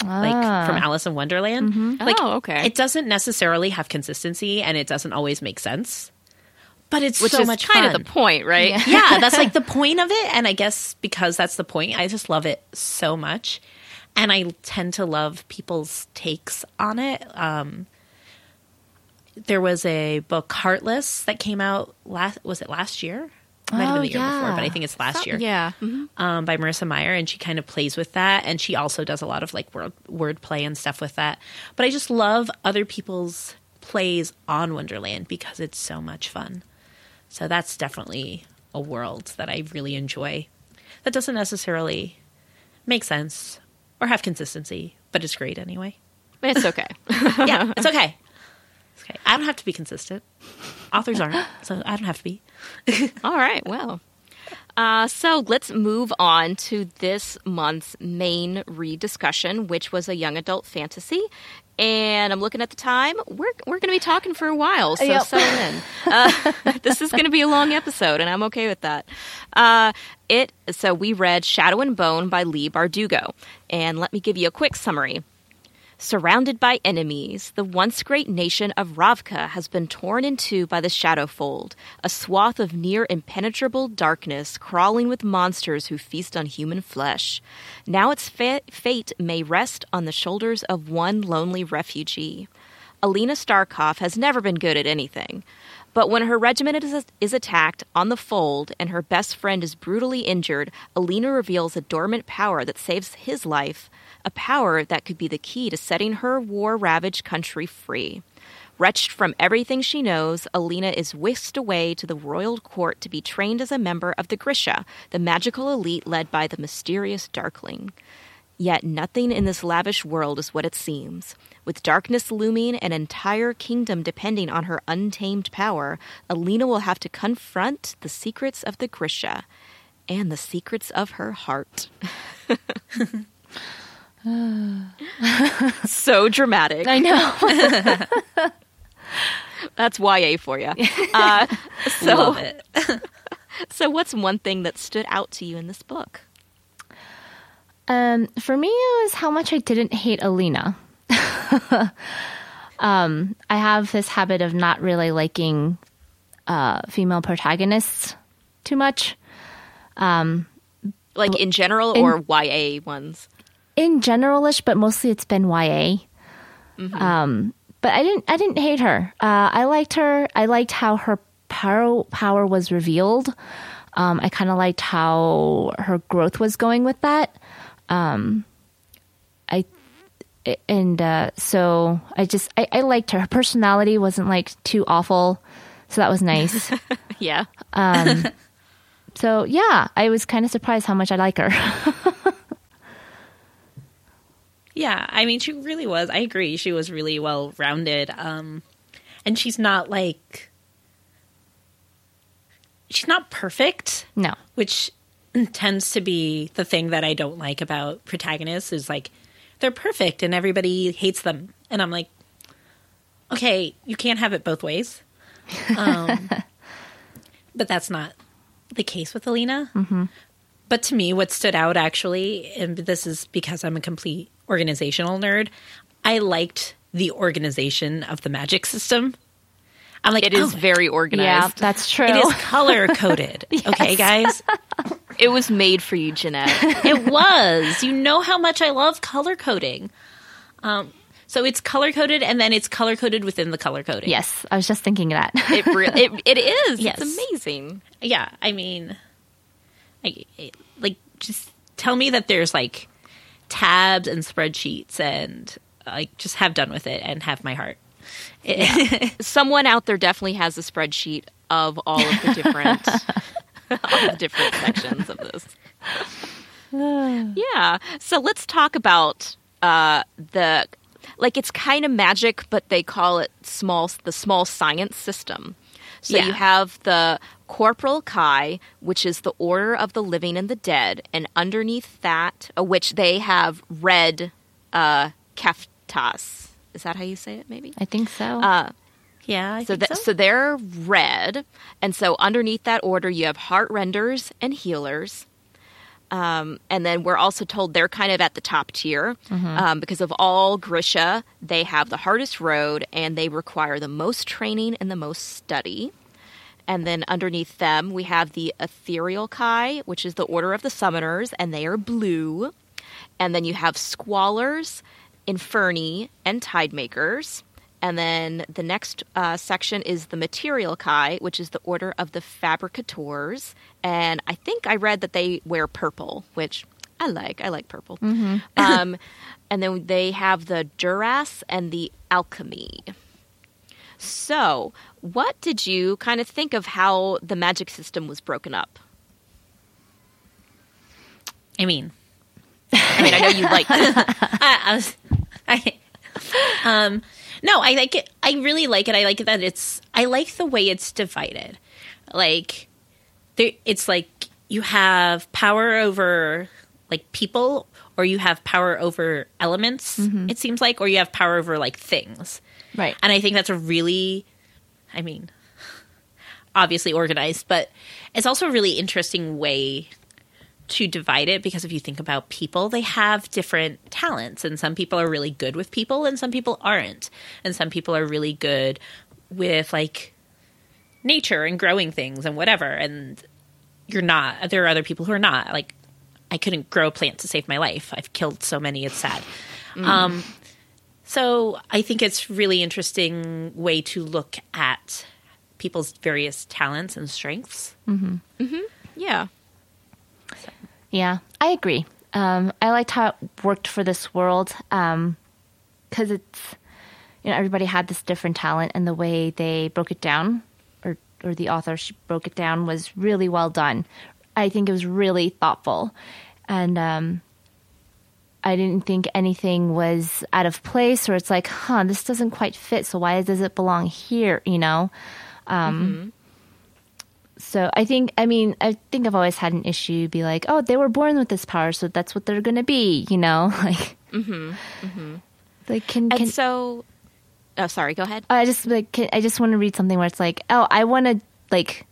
like Ah. from Alice in Wonderland. Like, Oh, okay. It doesn't necessarily have consistency, and it doesn't always make sense, but it's Which so much kind fun. of the point, right? Yeah. *laughs* yeah, that's like the point of it. And I guess because that's the point, I just love it so much. And I tend to love people's takes on it. Um, there was a book, Heartless, that came out last, was it last year? It might have Oh, been the year before, but I think it's last year. Yeah. Mhm. Um, by Marissa Meyer, and she kind of plays with that, and she also does a lot of like word wordplay and stuff with that. But I just love other people's plays on Wonderland because it's so much fun. So that's definitely a world that I really enjoy. That doesn't necessarily make sense or have consistency, but it's great anyway. It's okay. *laughs* Yeah, it's okay. *laughs* It's okay. I don't have to be consistent. Authors aren't, so I don't have to be. *laughs* All right. Well, uh, so let's move on to this month's main read discussion, which was a young adult fantasy. And I'm looking at the time. We're we're going to be talking for a while, so Yep. settle in. *laughs* Uh, *laughs* this is going to be a long episode, and I'm okay with that. Uh, it so we read Shadow and Bone by Leigh Bardugo, and let me give you a quick summary. Surrounded by enemies, the once great nation of Ravka has been torn in two by the Shadowfold, a swath of near impenetrable darkness crawling with monsters who feast on human flesh. Now its fa- fate may rest on the shoulders of one lonely refugee. Alina Starkov has never been good at anything. But when her regiment is, is attacked on the fold and her best friend is brutally injured, Alina reveals a dormant power that saves his life, a power that could be the key to setting her war ravaged country free. Wretched from everything she knows, Alina is whisked away to the royal court to be trained as a member of the Grisha, the magical elite led by the mysterious Darkling. Yet nothing in this lavish world is what it seems. With darkness looming, an entire kingdom depending on her untamed power, Alina will have to confront the secrets of the Grisha and the secrets of her heart. *laughs* so dramatic. I know. *laughs* That's YA for *laughs* you. Uh, so, Love it. so, what's one thing that stood out to you in this book? Um, for me, it was how much I didn't hate Alina. *laughs* um, I have this habit of not really liking uh, female protagonists too much. Like in general in- or YA ones? in generalish, but mostly it's been YA. Um, but I didn't I didn't hate her. Uh, I liked her. I liked how her power power was revealed. Um, I kind of liked how her growth was going with that. Um, I and uh, so I just I, I liked her. Her personality wasn't like too awful, so that was nice. *laughs* Yeah. *laughs* so yeah, I was kind of surprised how much I like her. *laughs* Yeah, I mean, she really was. I agree. She was really well rounded. Um, and she's not like. She's not perfect, no, which tends to be the thing that I don't like about protagonists is like they're perfect and everybody hates them. And I'm like, okay, you can't have it both ways. Um, *laughs* but that's not the case with Alina. But to me, what stood out actually, and this is because I'm a complete organizational nerd, I liked the organization of the magic system. I'm like, It is oh, very yeah, organized. that's true. it is color coded. *laughs* Okay, guys, *laughs* It was made for you, Jeanette. it *laughs* was. You know how much I love color coding. Um, so it's color coded, and then it's color coded within the color coding. yes, I was just thinking that. It *laughs* re- it, it is. Yes. It's amazing. yeah. I mean, I, I- like just tell me that there's like tabs and spreadsheets, and like just have done with it and have my heart. *laughs* Someone out there definitely has a spreadsheet of all of the different *laughs* all the different sections of this. *sighs* yeah. So let's talk about uh, the like it's kind of magic, but they call it small the small science system. So Yeah. you have the Corporalki, which is the Order of the Living and the Dead, and underneath that, uh, which they have red uh, keftas. Is that how you say it? Maybe. I think so. Uh, yeah, I so, so. so they're red, and so underneath that order you have heart renders and healers. Um, and then we're also told they're kind of at the top tier um, because of all Grisha, they have the hardest road and they require the most training and the most study. And then underneath them, we have the Etherealki, which is the Order of the Summoners, and they are blue. And then you have Squallers, Inferni, and Tidemakers. And then the next uh, section is the Materialki, which is the Order of the Fabricators. And I think I read that they wear purple, which I like. I like purple. *laughs* um, and then they have the Duras and the Alkemi. So, what did you kind of think of how the magic system was broken up? I mean, I mean, I know you like *laughs* it. I, I was, I, um, no, I like it. I really like it. I like that it's. I like the way it's divided. Like, there, it's like you have power over like people, or you have power over elements. Mm-hmm. It seems like, or you have power over like things. Right. And I think that's a really, I mean, obviously organized, but it's also a really interesting way to divide it because if you think about people, they have different talents, and some people are really good with people, and some people aren't, and some people are really good with like nature and growing things and whatever, and you're not. There are other people who are not. Like, I couldn't grow a plant to save my life. I've killed so many. It's sad. Mm. Um, so I think it's really interesting way to look at people's various talents and strengths. Mm-hmm. Mm-hmm. Yeah. Yeah, I agree. Um, I liked how it worked for this world because it's you know everybody had this different talent, and the way they broke it down, or or the author she broke it down was really well done. I think it was really thoughtful, and um, I didn't think anything was out of place, or it's like, huh, this doesn't quite fit. So why does it belong here? You know. Um, So I think, I mean, I think I've always had an issue. Be like, oh, they were born with this power, so that's what they're gonna be. You know, *laughs* like, mm-hmm like can, And can so, oh, sorry, go ahead. I just like can, I just want to read something where it's like, oh, I want to like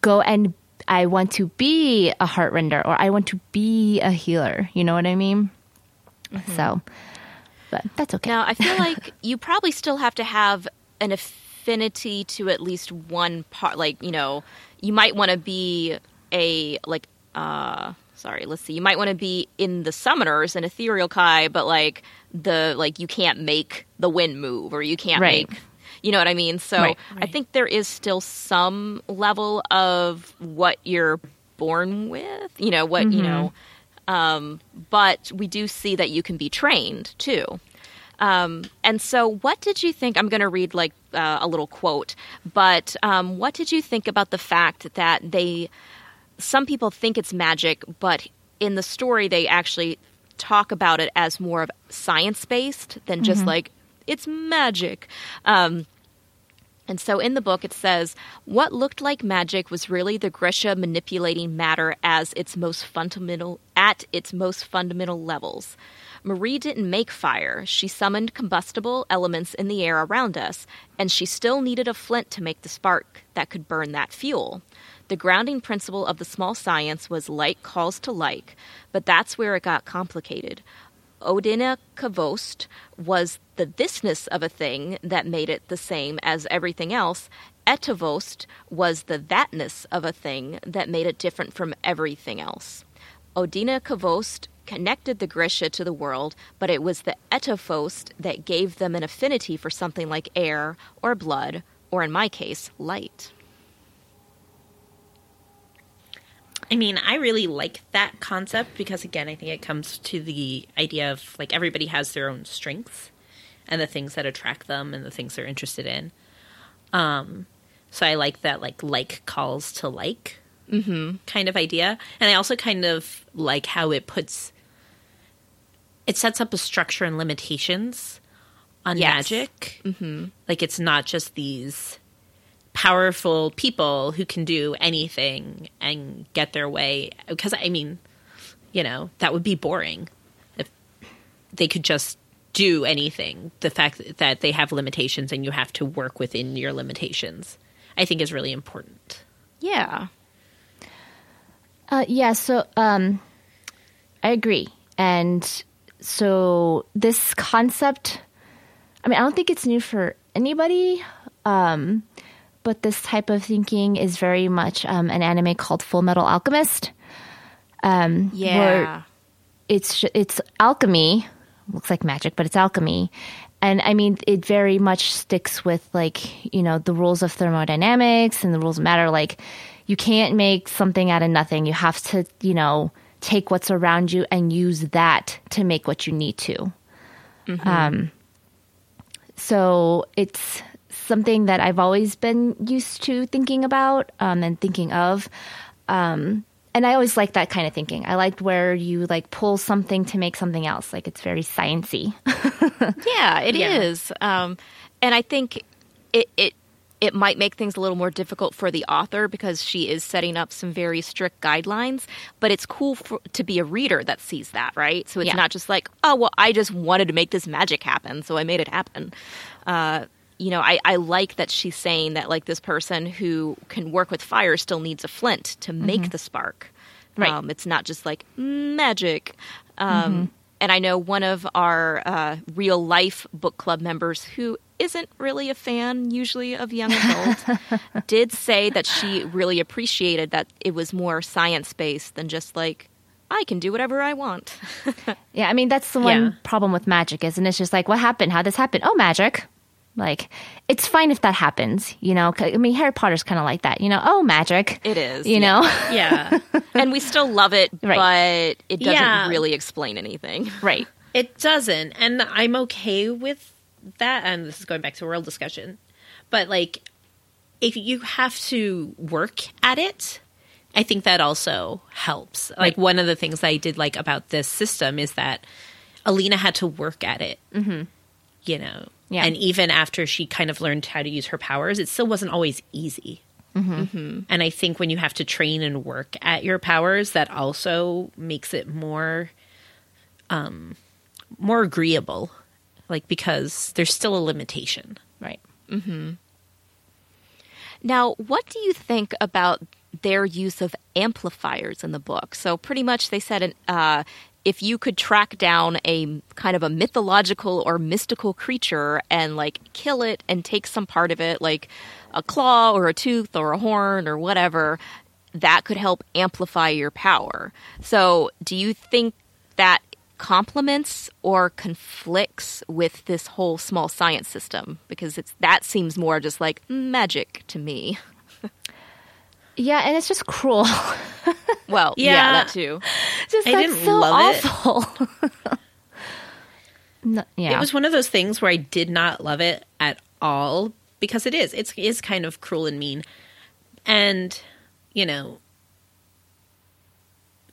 go and I want to be a heart render or I want to be a healer. You know what I mean? So, but that's okay. Now, I feel *laughs* like you probably still have to have an affinity to at least one part. Like, you know, you might want to be a, like, uh, sorry, let's see. You might want to be in the summoners and Etherealki, but like the, like, you can't make the wind move or you can't Right. make, you know what I mean? So Right. I think there is still some level of what you're born with, you know, what, you know, um, but we do see that you can be trained too. Um, and so, what did you think? I'm going to read like uh, a little quote, but um, what did you think about the fact that they, some people think it's magic, but in the story, they actually talk about it as more of science based than just like it's magic. Um, and so in the book, it says, What looked like magic was really the Grisha manipulating matter as its most fundamental, at its most fundamental levels. Marie didn't make fire. She summoned combustible elements in the air around us, and she still needed a flint to make the spark that could burn that fuel. The grounding principle of the small science was like calls to like, but that's where it got complicated. Odina Kavost was the thisness of a thing that made it the same as everything else. Etovost was the thatness of a thing that made it different from everything else. Odinakovost connected the Grisha to the world, but it was the Etovost that gave them an affinity for something like air or blood, or in my case, light. I mean, I really like that concept because, again, I think it comes to the idea of like everybody has their own strengths and the things that attract them and the things they're interested in. Um, so I like that, like, like calls to like kind of idea. And I also kind of like how it puts, it sets up a structure and limitations on Yes. magic. Mm-hmm. Like, it's not just these powerful people who can do anything and get their way because i mean you know that would be boring if they could just do anything the fact that they have limitations and you have to work within your limitations i think is really important Yeah. Uh, yeah, so um, I agree. And so this concept, I mean, I don't think it's new for anybody, um, but this type of thinking is very much um, an anime called Fullmetal Alchemist. Um, Yeah. it's it's alchemy, looks like magic, but it's alchemy. And I mean, it very much sticks with like you know the rules of thermodynamics and the rules of matter. Like, you can't make something out of nothing. You have to you know take what's around you and use that to make what you need to. Um, so it's something that I've always been used to thinking about um, and thinking of. Um, and I always like that kind of thinking. I like where you like pull something to make something else. Like it's very sciency. *laughs* Yeah, it is, Yeah. Um, and I think it it it might make things a little more difficult for the author because she is setting up some very strict guidelines. But it's cool for, to be a reader that sees that, right? So it's Yeah. not just like, oh well, I just wanted to make this magic happen, so I made it happen. Uh, you know, I, I like that she's saying that like this person who can work with fire still needs a flint to make the spark. Right. Um, it's not just like magic. Um, And I know one of our uh, real life book club members who isn't really a fan usually of young adult *laughs* did say that she really appreciated that it was more science based than just like I can do whatever I want. *laughs* yeah, I mean that's the one Yeah. problem with magic is, and it's just like, what happened? How this happened? Oh, magic. Like it's fine if that happens, you know? I mean, Harry Potter's kind of like that, you know. Oh, magic. It is, you yeah. know. Yeah. *laughs* and we still love it, Right. but it doesn't Yeah. really explain anything. *laughs* right. It doesn't. And I'm okay with that. And this is going back to a real discussion. But like, if you have to work at it, I think that also helps. Like, Right. one of the things I did like about this system is that Alina had to work at it. Mm-hmm. You know? Yeah. And even after she kind of learned how to use her powers, it still wasn't always easy. Mm-hmm. And I think when you have to train and work at your powers, that also makes it more more agreeable like because there's still a limitation Right. Mm-hmm. Now, what do you think about their use of amplifiers in the book? So, pretty much, they said uh, if you could track down a kind of a mythological or mystical creature and like kill it and take some part of it, like a claw or a tooth or a horn or whatever, that could help amplify your power. So, do you think that complements or conflicts with this whole small science system? Because it's that seems more just like magic to me. *laughs* Yeah, and it's just cruel. *laughs* Well, yeah, Yeah. that too. just I that's so love it. awful. *laughs* no, yeah. it was one of those things where i did not love it at all because it is it's is kind of cruel and mean and you know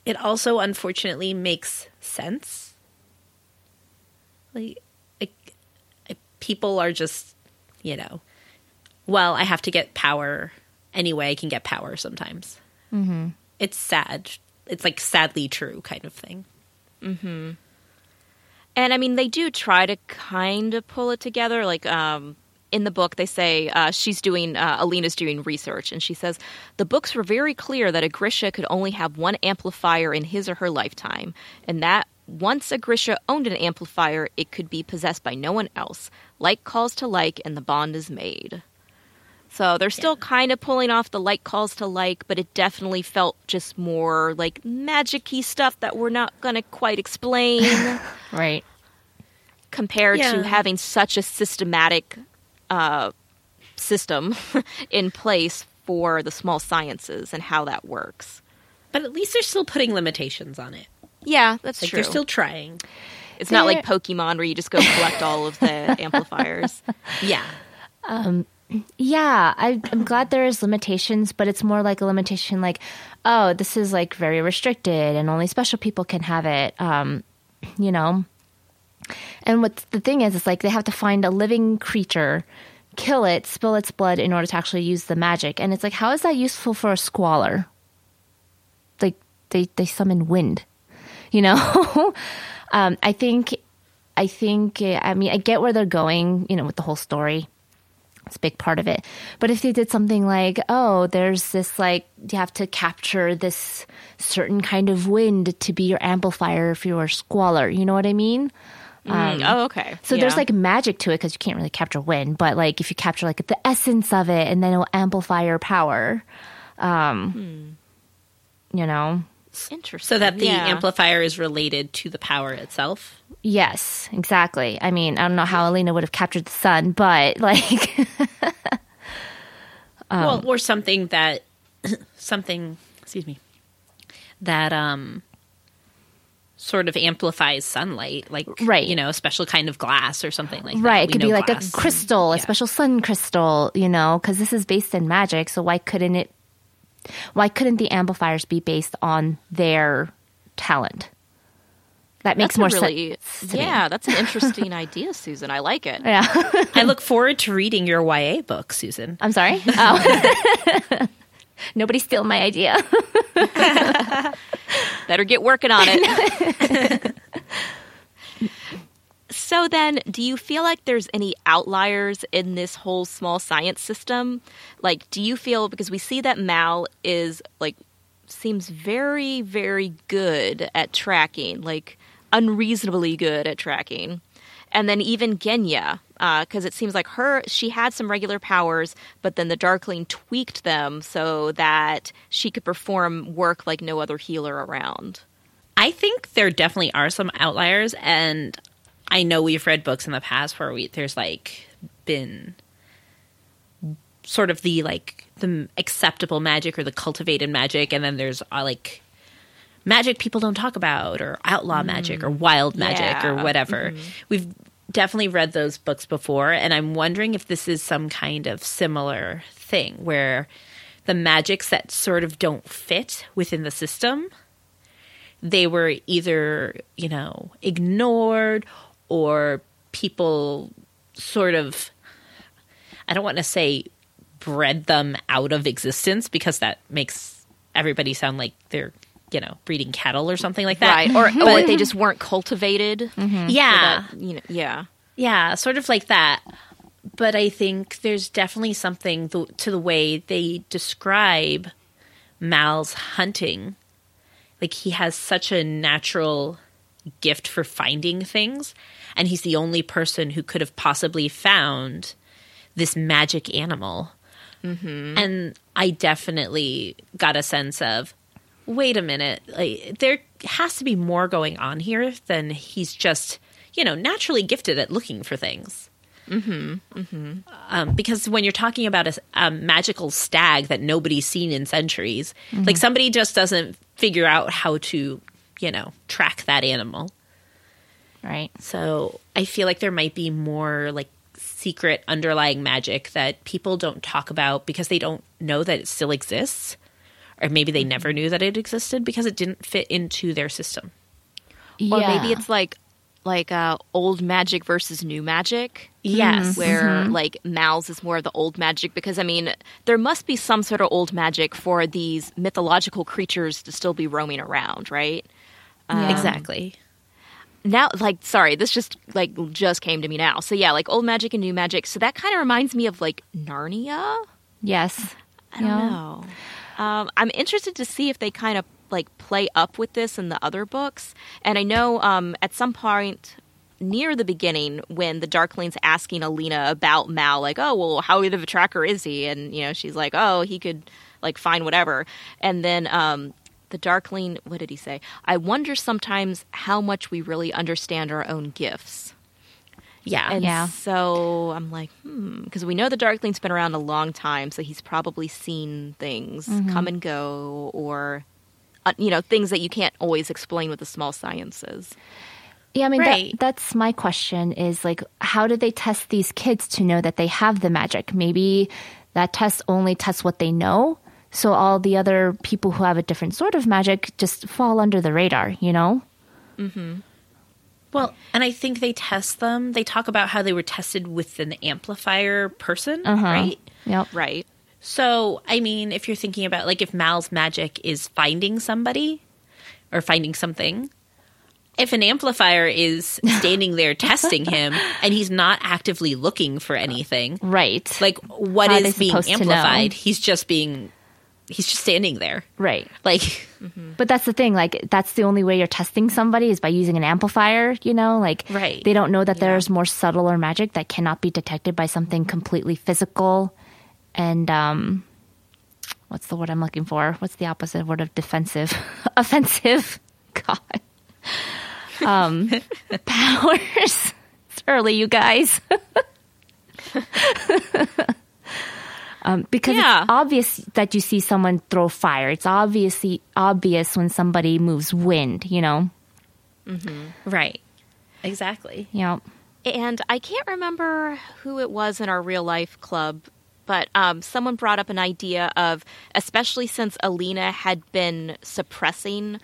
it also unfortunately makes sense like like, people are just you know well i have to get power anyway i can get power sometimes mm-hmm. it's sad it's like sadly true kind of thing And I mean, they do try to kind of pull it together. Like um, in the book, they say uh, she's doing, uh, Alina's doing research, and she says the books were very clear that a Grisha could only have one amplifier in his or her lifetime, and that once a Grisha owned an amplifier, it could be possessed by no one else. Like calls to like, and the bond is made. So they're still kind of pulling off the like calls to like, but it definitely felt just more like magic-y stuff that we're not going to quite explain *laughs* right. compared Yeah. to having such a systematic uh, system *laughs* in place for the small sciences and how that works. but at least they're still putting limitations on it Yeah, that's like true. they're still trying it's not like Pokemon where you just go collect all of the *laughs* amplifiers. yeah Yeah, I, I'm glad there is limitations, but it's more like a limitation, like, oh, this is like very restricted, and only special people can have it. Um, you know. And what the thing is, is like they have to find a living creature, kill it, spill its blood in order to actually use the magic. And it's like, how is that useful for a Squaller? Like they they summon wind, you know. *laughs* um, I think, I think, I mean, I get where they're going, you know, with the whole story It's a big part of it. But if they did something like, oh, there's this like you have to capture this certain kind of wind to be your amplifier if you're a squaller, you know what I mean? Mm, oh, okay. So there's like magic to it because you can't really capture wind, but like if you capture like the essence of it, and then it'll amplify your power. Um, you know, interesting. So that the Yeah. amplifier is related to the power itself. yes, exactly. I mean, I don't know how Alina would have captured the sun, but *laughs* like, well, or something that *clears throat* something, excuse me, that um sort of amplifies sunlight, like Right. you know, a special kind of glass or something like that. right? It could be like glass. a crystal, a Yeah. special sun crystal, you know, because this is based in magic. So why couldn't it? Why couldn't the amplifiers be based on their talent? That makes That's more really, sense. to me. Yeah, that's an interesting *laughs* idea, Susan. I like it. Yeah. I look forward to reading your YA book, Susan. I'm sorry. *laughs* Oh. *laughs* Nobody steal my idea. Better get working on it. So then, do you feel like there's any outliers in this whole small science system? Like, do you feel because we see that Mal is like seems very, very good at tracking, like unreasonably good at tracking. And then even Genya, uh, because it seems like her, she had some regular powers, but then the Darkling tweaked them so that she could perform work like no other healer around. I think there definitely are some outliers, and I know we've read books in the past where we there's like been sort of the like the acceptable magic or the cultivated magic, and then there's uh, like magic people don't talk about, or outlaw magic, or wild magic, or Yeah. whatever. We've definitely read those books before, and I'm wondering if this is some kind of similar thing where the magics that sort of don't fit within the system they were either, you know, ignored or people sort of, I don't want to say bred them out of existence because that makes everybody sound like they're, you know, breeding cattle or something like that. Right. Or, mhm. or they just weren't cultivated. Mm-hmm. Yeah. That, you know, yeah. Yeah, sort of like that. But I think there's definitely something th- to the way they describe Mal's hunting. Like he has such a natural gift for finding things, and he's the only person who could have possibly found this magic animal. And I definitely got a sense of, wait a minute, like there has to be more going on here than he's just, you know, naturally gifted at looking for things. Mm-hmm. Mm-hmm. Um, because when you're talking about a, a magical stag that nobody's seen in centuries, like somebody just doesn't figure out how to, you know, track that animal. Right. So I feel like there might be more like secret underlying magic that people don't talk about because they don't know that it still exists. Or maybe they never knew that it existed because it didn't fit into their system. Or maybe it's like like uh, old magic versus new magic. Yes. Where like Mal's is more of the old magic because I mean there must be some sort of old magic for these mythological creatures to still be roaming around, right? Yeah. Exactly. now like sorry this just like just came to me now. So yeah like old magic and new magic. So that kind of reminds me of like narnia. Yes. i don't know. Um, i'm interested to see if they kind of like play up with this in the other books. And i know um, at some point near the beginning when the darkling's asking alina about mal like oh well how good of a tracker is he? And you know she's like oh he could like find whatever. And then um, the darkling what did he say i wonder sometimes how much we really understand our own gifts Yeah. and Yeah. so I'm like, hmm, because we know the Darkling's been around a long time, so he's probably seen things come and go, or uh, you know, things that you can't always explain with the small sciences. Yeah, I mean Right. that, that's my question is like how do they test these kids to know that they have the magic? Maybe that test only tests what they know. So all the other people who have a different sort of magic just fall under the radar, you know? Mm-hmm. Well, and I think they test them. They talk about how they were tested with an amplifier person, right? Yep. Right. So, I mean, if you're thinking about like if Mal's magic is finding somebody or finding something, if an amplifier is standing there *laughs* testing him and he's not actively looking for anything, Right. like what How is being supposed to know? amplified? He's just being, he's just standing there. right. Like, But that's the thing, like that's the only way you're testing somebody is by using an amplifier, you know? Like Right. they don't know that there's more subtle or magic that cannot be detected by something completely physical and um what's the word I'm looking for? What's the opposite word of defensive? *laughs* Offensive. *laughs* God. Um *laughs* powers. It's early, you guys. Um, because Yeah. it's obvious that you see someone throw fire. It's obviously obvious when somebody moves wind, you know. right. Exactly. Know. And I can't remember who it was in our real life club, but um, someone brought up an idea of, especially since Alina had been suppressing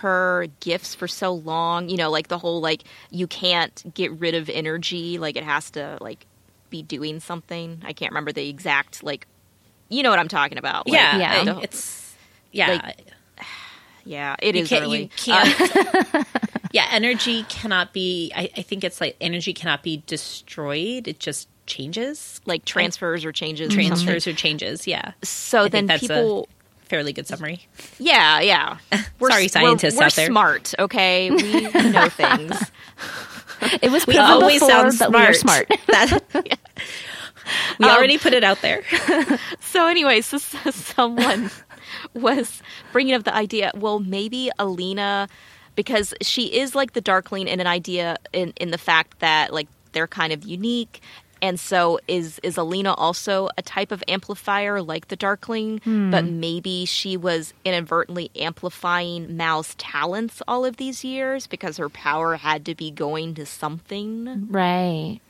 her gifts for so long, you know, like the whole like you can't get rid of energy, like it has to like be doing something. I can't remember the exact like, you know what I'm talking about? Like, Yeah. Yeah. I- it's, yeah. Like, yeah, it you is can't, early. you can't. Uh, *laughs* yeah, energy cannot be. I, I think it's like energy cannot be destroyed. It just changes, like transfers or changes. or something. transfers or changes. Yeah. So I then think that's people. a fairly good summary. Yeah, yeah. *laughs* Sorry, s- scientists we're, out there. smart, okay? We know *laughs* things. It was We always sound that we are smart. smart. *laughs* That- we um, already put it out there. *laughs* So, anyway, so, so someone *laughs* was bringing up the idea. Well, maybe Alina, because she is like the Darkling in an idea in in the fact that like they're kind of unique. And so is is Alina also a type of amplifier like the Darkling, hmm. but maybe she was inadvertently amplifying Mal's talents all of these years because her power had to be going to something. right.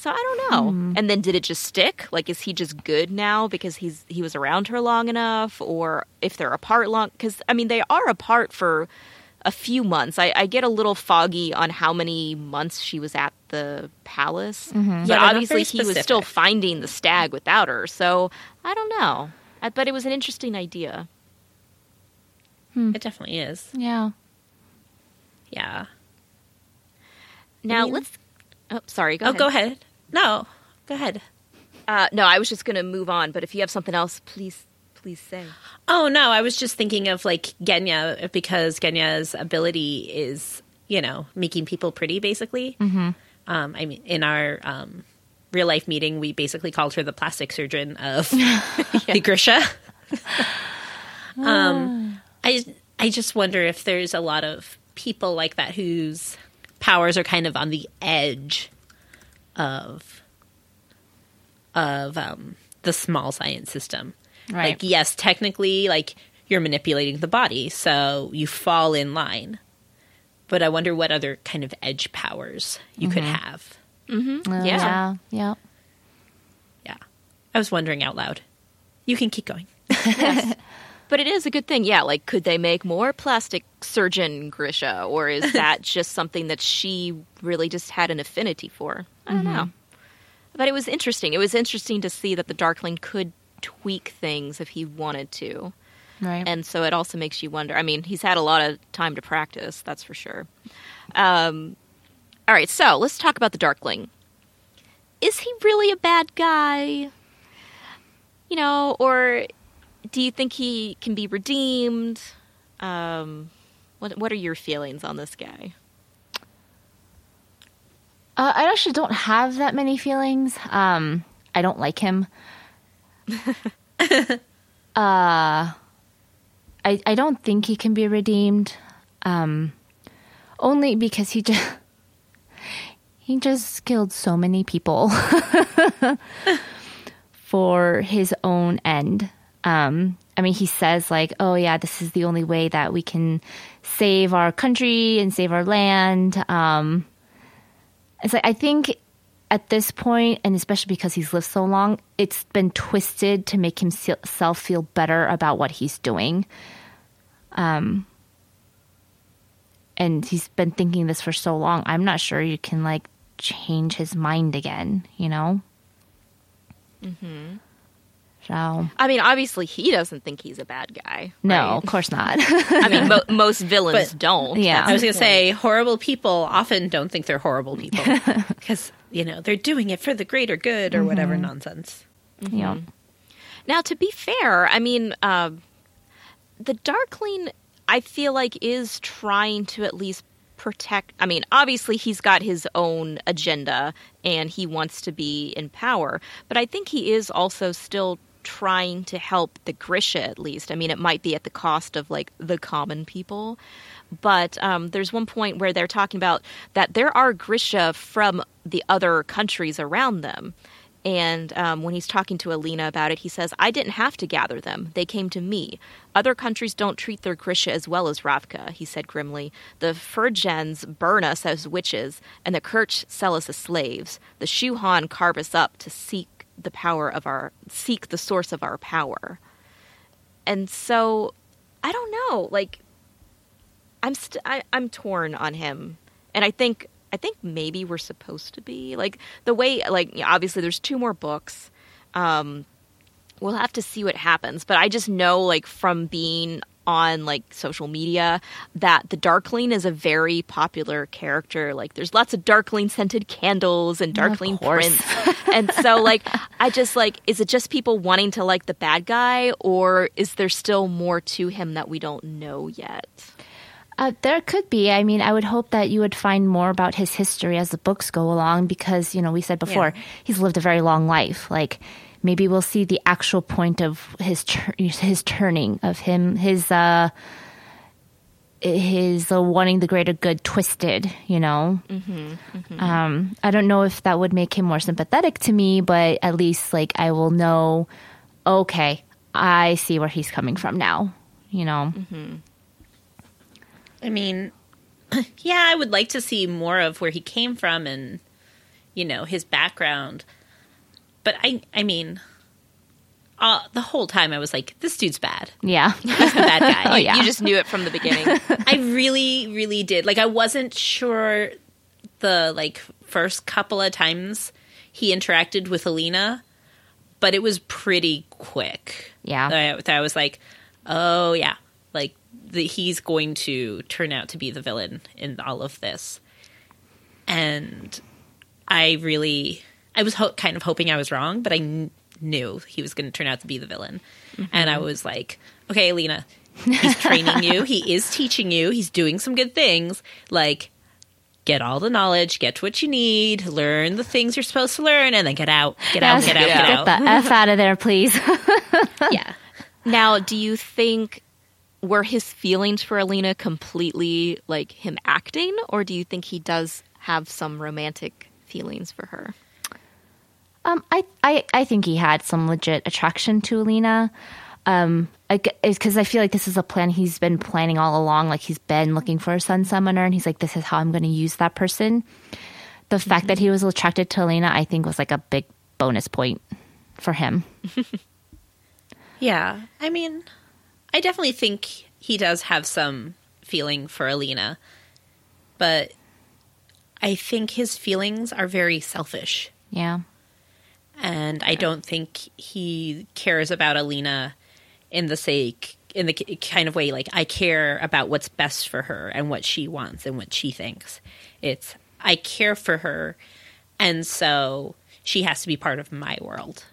So I don't know. Hmm. And then did it just stick? Like, is he just good now because he's he was around her long enough, or if they're apart long? Because I mean, they are apart for a few months. I, I get a little foggy on how many months she was at the palace, but Yeah, obviously he was still finding the stag without her. So I don't know. I, but it was an interesting idea. It definitely is. Yeah. Yeah. Now mean- let's. Oh, sorry. Go oh, ahead. go ahead. No, go ahead. Uh, no, I was just going to move on. But if you have something else, please, please say. Oh no, I was just thinking of like Genya because Genya's ability is, you know, making people pretty basically. Mm-hmm. Um, I mean, in our um, real life meeting, we basically called her the plastic surgeon of *laughs* the *laughs* Grisha. *laughs* um, I I just wonder if there's a lot of people like that whose powers are kind of on the edge of of um, the small science system. Right. Like, yes, technically, like you're manipulating the body, so you fall in line. But I wonder what other kind of edge powers you could mm-hmm. have. Uh, Yeah. Yeah. Yeah. Yeah, I was wondering out loud. You can keep going. *laughs* But it is a good thing. Yeah, like could they make more plastic surgeon Grisha or is *laughs* that just something that she really just had an affinity for? I don't know. But it was interesting. It was interesting to see that the Darkling could tweak things if he wanted to. Right. And so it also makes you wonder. I mean, he's had a lot of time to practice, that's for sure. Um, all right, so let's talk about the Darkling. Is he really a bad guy? You know, or do you think he can be redeemed? Um, what What are your feelings on this guy? Uh, I actually don't have that many feelings. Um, I don't like him. Uh, I I don't think he can be redeemed. Um, only because he just he just killed so many people *laughs* for his own end. Um, I mean, he says like, "Oh yeah, this is the only way that we can save our country and save our land." Um, it's like I think at this point, and especially because he's lived so long, it's been twisted to make himself feel better about what he's doing. Um, and he's been thinking this for so long. I'm not sure you can like change his mind again. You know? So I mean, obviously, he doesn't think he's a bad guy. no, right? of course not. *laughs* I mean, mo- most villains But- don't. Yeah. I was going to say, horrible people often don't think they're horrible people *laughs* because, you know, they're doing it for the greater good or whatever nonsense. yeah. Now, to be fair, I mean, uh, the Darkling, I feel like, is trying to at least protect. I mean, obviously, he's got his own agenda and he wants to be in power, but I think he is also still trying to help the Grisha at least. I mean, it might be at the cost of like the common people. But um, there's one point where they're talking about that there are Grisha from the other countries around them. And um, when he's talking to Alina about it, he says, I didn't have to gather them. They came to me. Other countries don't treat their Grisha as well as Ravka, he said grimly. The Fjerdans burn us as witches, and the Kerch sell us as slaves. The Shu Han carve us up to seek the power of our, seek the source of our power. And so, I don't know. Like, I'm st- I, I'm torn on him, and I think I think maybe we're supposed to be like the way like obviously there's two more books. Um, we'll have to see what happens, but I just know like from being on like social media that the Darkling is a very popular character. Like there's lots of Darkling scented candles and Darkling prints. and so like I just like is it just people wanting to like the bad guy or is there still more to him that we don't know yet? Uh, there could be. I mean, I would hope that you would find more about his history as the books go along because, you know, we said before, he's lived a very long life. Like, maybe we'll see the actual point of his tur- his turning, of him, his, uh, his uh, wanting the greater good twisted, you know? Um, I don't know if that would make him more sympathetic to me, but at least, like, I will know, okay, I see where he's coming from now, you know? I mean, *clears throat* yeah, I would like to see more of where he came from and, you know, his background. But I, I mean, uh, the whole time I was like, this dude's bad. Yeah. He's the bad guy. *laughs* Oh, yeah. You just knew it from the beginning. *laughs* I really, really did. Like, I wasn't sure the like first couple of times he interacted with Alina, but it was pretty quick. Yeah. that I, I was like, oh yeah, like the, he's going to turn out to be the villain in all of this, and I really, I was ho- kind of hoping I was wrong, but I kn- knew he was going to turn out to be the villain, mm-hmm. and I was like, okay, Alina, he's training you, he is teaching you, he's doing some good things, like. Get all the knowledge, get what you need, learn the things you're supposed to learn, and then get out, get out, get out, get out. Get the F out of there, please. *laughs* yeah. now, do you think were his feelings for Alina completely like him acting, or do you think he does have some romantic feelings for her? Um, I, I, I think he had some legit attraction to Alina. Um, because I feel like this is a plan he's been planning all along. Like he's been looking for a sun summoner, and he's like, "This is how I'm going to use that person." The fact that he was attracted to Alina, I think, was like a big bonus point for him. *laughs* Yeah. I mean, I definitely think he does have some feeling for Alina, but I think his feelings are very selfish. Yeah, And I don't think he cares about Alina in the sake in the kind of way like I care about what's best for her and what she wants and what she thinks. It's I care for her and so she has to be part of my world.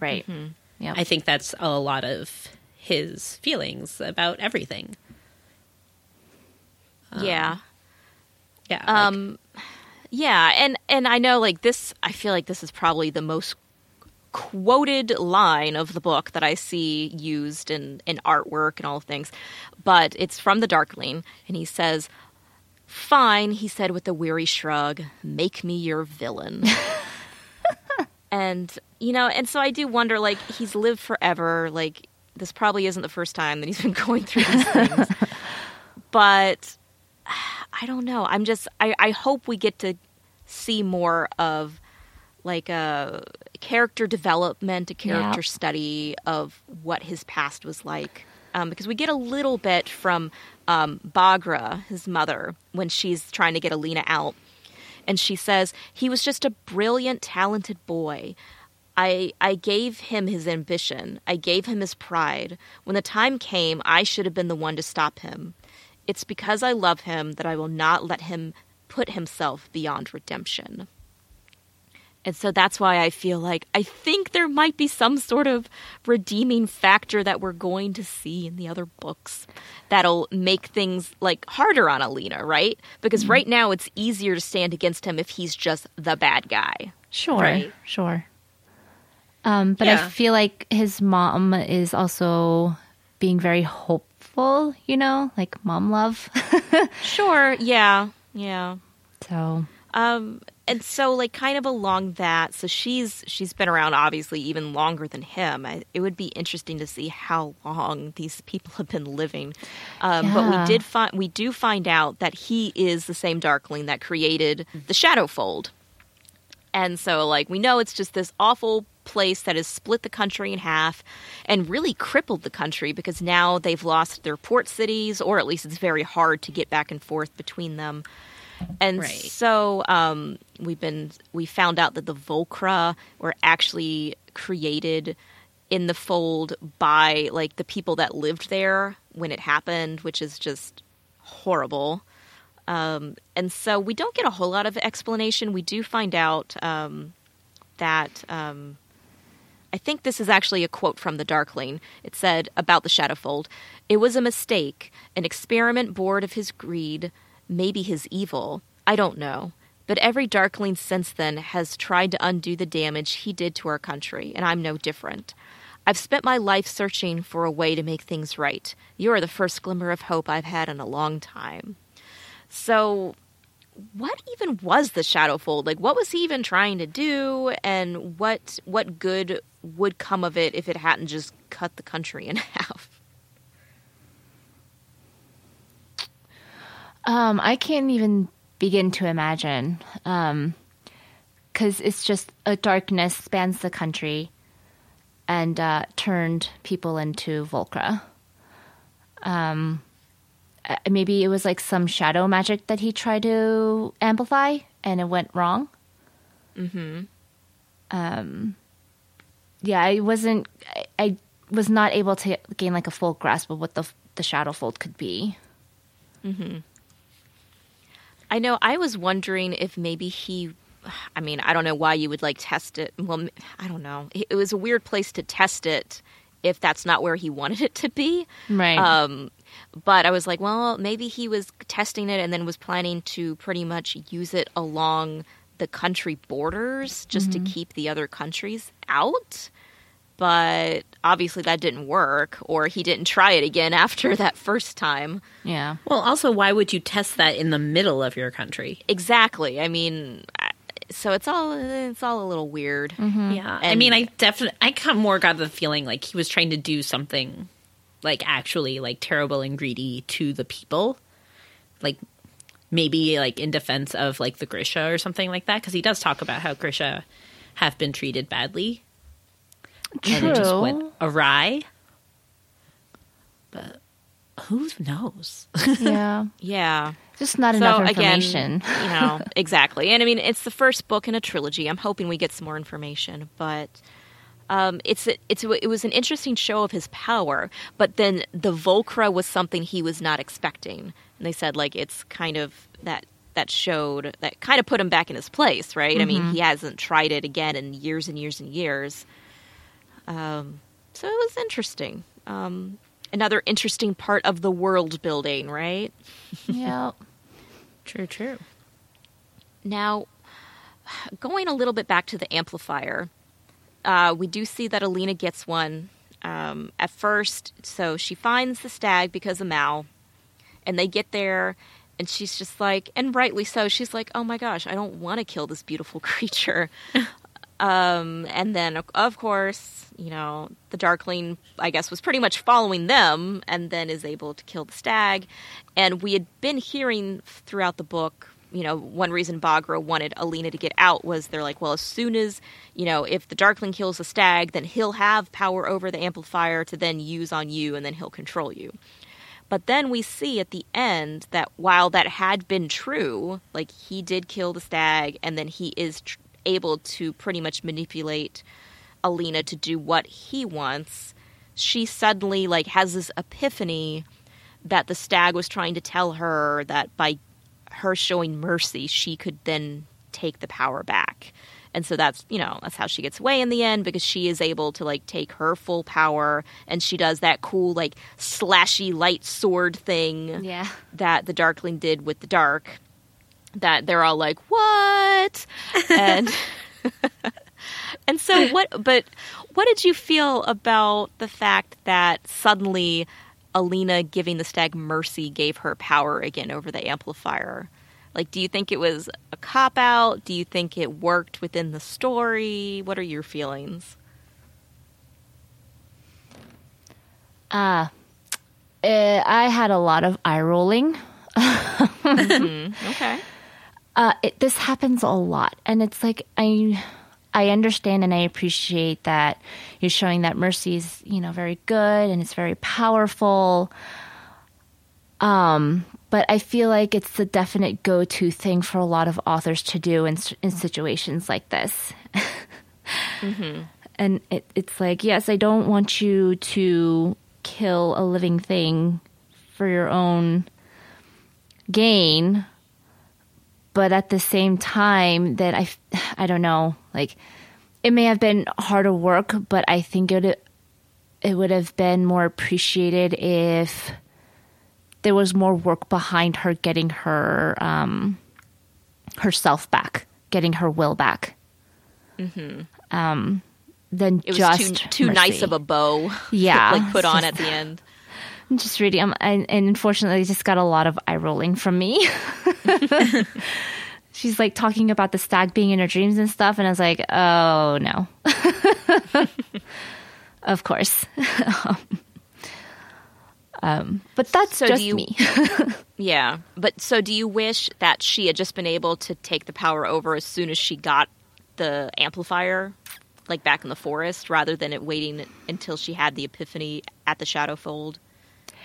Right. yeah. I think that's a lot of his feelings about everything. yeah. Yeah. like- Um, yeah, and and I know like this. I feel like this is probably the most quoted line of the book that I see used in in artwork and all things, but it's from the Darkling, and he says. Fine, he said with a weary shrug, make me your villain. *laughs* and, you know, and so I do wonder like, he's lived forever. Like, this probably isn't the first time that he's been *laughs* going through these things. *laughs* but I don't know. I'm just I, I hope we get to see more of like a character development, a character Yeah. study of what his past was like. Um, because we get a little bit from um, Baghra, his mother, when she's trying to get Alina out. And she says, he was just a brilliant, talented boy. I, I gave him his ambition. I gave him his pride. When the time came, I should have been the one to stop him. It's because I love him that I will not let him put himself beyond redemption. And so that's why I feel like I think there might be some sort of redeeming factor that we're going to see in the other books that'll make things like harder on Alina, right? Because mm-hmm. right now it's easier to stand against him if he's just the bad guy. Sure, right? sure. Um, but yeah. I feel like his mom is also being very hopeful, you know, like mom love. *laughs* sure, yeah, yeah. So, um, and so like kind of along that, so she's she's been around obviously even longer than him. I, it would be interesting to see how long these people have been living. Um, yeah. But we did find we do find out that he is the same Darkling that created the Shadowfold. And so, like, we know it's just this awful place that has split the country in half and really crippled the country because now they've lost their port cities, or at least it's very hard to get back and forth between them. And right. so um, we've been we found out that the Volcra were actually created in the fold by like the people that lived there when it happened, which is just horrible. Um, and so we don't get a whole lot of explanation. We do find out um, that um, I think this is actually a quote from the Darkling. It said about the Shadowfold It was a mistake, an experiment bored of his greed, maybe his evil. I don't know. But every Darkling since then has tried to undo the damage he did to our country, and I'm no different. I've spent my life searching for a way to make things right. You are the first glimmer of hope I've had in a long time. So, what even was the Shadowfold? Like, what was he even trying to do, and what what good would come of it if it hadn't just cut the country in *laughs* half? Um, I can't even begin to imagine, because um, it's just a darkness spans the country and uh, turned people into Volcra. Um, uh, maybe it was like some shadow magic that he tried to amplify and it went wrong. Hmm. Um. Yeah, I wasn't. I, I, was not able to gain like a full grasp of what the the shadow fold could be. Hmm. I know. I was wondering if maybe he. I mean, I don't know why you would like test it. Well, I don't know. It was a weird place to test it if that's not where he *laughs* wanted it to be. Right. Um, but I was like, well, maybe he was testing it and then was planning to pretty much use it along the country borders just mm-hmm. to keep the other countries out. But obviously that didn't work, or he didn't try it again *laughs* after that first time. Yeah. Well, also, why would you test that in the middle of your country? Exactly. I mean, so it's all it's all a little weird. Mm-hmm. Yeah. And I mean, I definitely I kind of more got the feeling like he was trying to do something like actually like terrible and greedy to the people. Like maybe like in defense of like the Grisha or something like that because he does talk about how Grisha have been treated badly. True. And it just went awry. But who knows? Yeah. *laughs* yeah. Just not so, enough information. Again, you know, *laughs* exactly. And I mean, it's the first book in a trilogy. I'm hoping we get some more information, but um, it's it's it was an interesting show of his power, but then the Volcra was something he was not expecting. And they said like it's kind of that that showed that kind of put him back in his place, right? Mm-hmm. I mean, mm-hmm. he hasn't tried it again in years and years and years. Um, so it was interesting. Um, another interesting part of the world building, right? *laughs* Yeah. true, true. Now, going a little bit back to the amplifier, uh, we do see that Alina gets one um, at first. So she finds the stag because of Mal, and they get there, and she's just like, and rightly so, she's like, oh my gosh, I don't want to kill this beautiful *laughs* creature. *laughs* um, and then, of course, you know, the Darkling, I guess, was pretty much following them, and then is able to kill the stag. And we had been hearing throughout the book you know, one reason Baghra wanted Alina to get out was they're like, well, as soon as, you know, if the Darkling kills the stag, then he'll have power over the amplifier to then use on you and then he'll control you. But then we see at the end that while that had been true, like he did kill the stag and then he is tr- able to pretty much manipulate Alina to do what he wants, she suddenly like has this epiphany that the stag was trying to tell her that by her showing mercy, she could then take the power back. And so that's, you know, that's how she gets away in the end because she is able to like take her full power and she does that cool like slashy light sword thing Yeah. that the Darkling did with the Dark. That they're all like, "What?" and *laughs* and so what? But what did you feel about the fact that suddenly Alina giving the stag mercy gave her power again over the amplifier? Like, do you think it was a cop out? Do you think it worked within the story? What are your feelings? Uh, eh, I had a lot of eye rolling. *laughs* Okay. Uh, it, this happens a lot, and it's like I, I understand and I appreciate that you're showing that mercy is you know very good and it's very powerful. Um, but I feel like it's the definite go-to thing for a lot of authors to do in in situations like this. *laughs* And it, it's like, yes, I don't want you to kill a living thing for your own gain, but at the same time that I, *sighs* I don't know, like it may have been harder work, but I think it would, it would have been more appreciated if there was more work behind her getting her um, herself back, getting her will back. Um, than It was just too too nice of a bow. *laughs* Yeah, like put on at the end. I'm just reading, um, and, and unfortunately, I just got a lot of eye rolling from me. *laughs* She's like talking about the stag being in her dreams and stuff, and I was like, oh no. *laughs* of course. *laughs* um, but that's So just you- me. Yeah, but so do you wish that she had just been able to take the power over as soon as she got the amplifier, like back in the forest, rather than it waiting until she had the epiphany at the Shadowfold,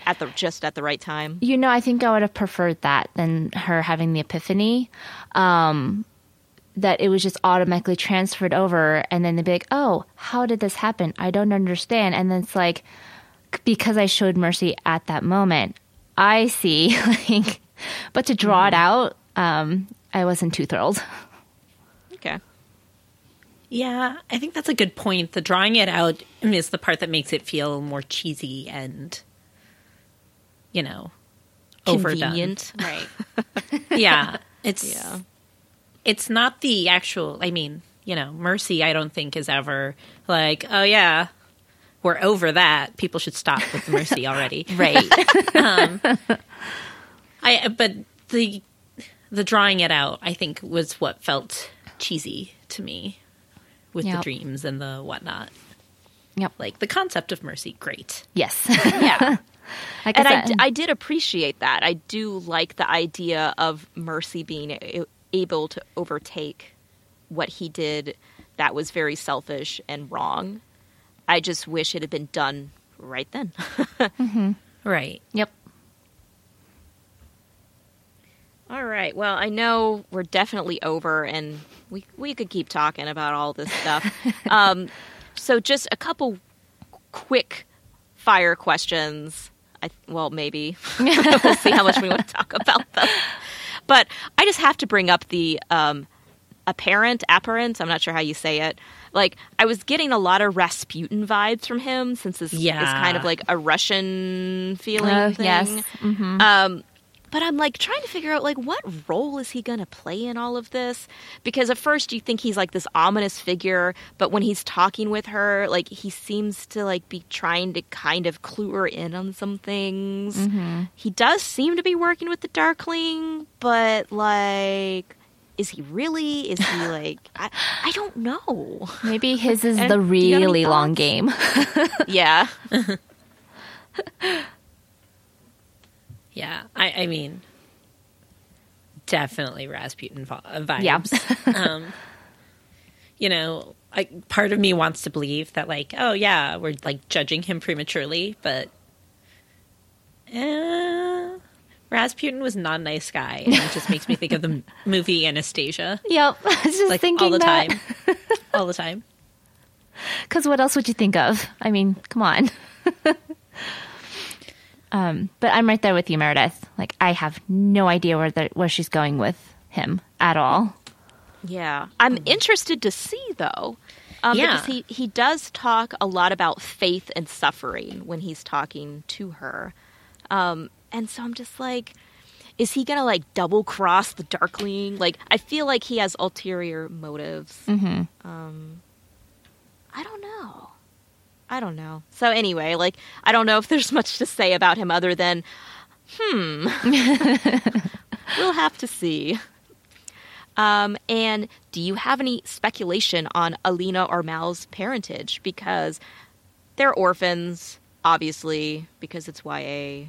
at the just at the right time? You know, I think I would have preferred that than her having the epiphany. Um, that it was just automatically transferred over, and then they'd be like, "Oh, how did this happen? I don't understand." And then it's like, because I showed mercy at that moment, I see. *laughs* Like, but to draw it out, um, I wasn't too thrilled. Okay. Yeah, I think that's a good point. The drawing it out is the part that makes it feel more cheesy and, you know, overdone. Convenient. Right. *laughs* yeah, it's Yeah. it's not the actual. I mean, you know, mercy. I don't think is ever like, oh yeah, we're over that. People should stop with the mercy already. *laughs* Right. *laughs* Um, I but the the drawing it out, I think, was what felt cheesy to me with Yep. the dreams and the whatnot. yep. Like the concept of mercy, great. Yes. Yeah. Like and I I, said, did appreciate that. I do like the idea of Mercy being a- able to overtake what he did that was very selfish and wrong. I just wish it had been done right then. *laughs* Right. yep. All right. Well, I know we're definitely over, and we we could keep talking about all this stuff. *laughs* um, so, just a couple quick fire questions. I well, maybe *laughs* we'll see how much we want to talk about them. But I just have to bring up the um, apparent, apparent. I'm not sure how you say it. Like I was getting a lot of Rasputin vibes from him, since this is kind of like a Russian feeling. Oh, thing. yes. Mhm. Um, but I'm like trying to figure out like what role is he going to play in all of this? Because at first you think he's like this ominous figure, but when he's talking with her, like he seems to like be trying to kind of clue her in on some things. Mm-hmm. He does seem to be working with the Darkling, but like is he really? Is he *laughs* like I, I don't know. Maybe his is And the do you have any really long game. *laughs* Yeah. *laughs* Yeah. I, I mean, definitely Rasputin uh, vibes. Yeah. *laughs* um, you know, I, part of me wants to believe that, like, oh yeah, we're like judging him prematurely, but eh, Rasputin was not a nice guy, and it just makes me think of the *laughs* movie Anastasia, yep. I was *laughs* just like thinking all the that. time, all the time. Because what else would you think of? I mean, come on. Um, but I'm right there with you, Meredith. Like, I have no idea where the, where she's going with him at all. Yeah. I'm interested to see, though. Um, Yeah. Because he, he does talk a lot about faith and suffering when he's talking to her. Um, and so I'm just like, is he going to like double cross the Darkling? Like, I feel like he has ulterior motives. Mm-hmm. Um, I don't know. I don't know. So anyway, like, I don't know if *laughs* there's much to say about him other than, hmm, *laughs* we'll have to see. Um, and do you have any speculation on Alina or Mal's parentage? Because they're orphans, obviously, because it's YA.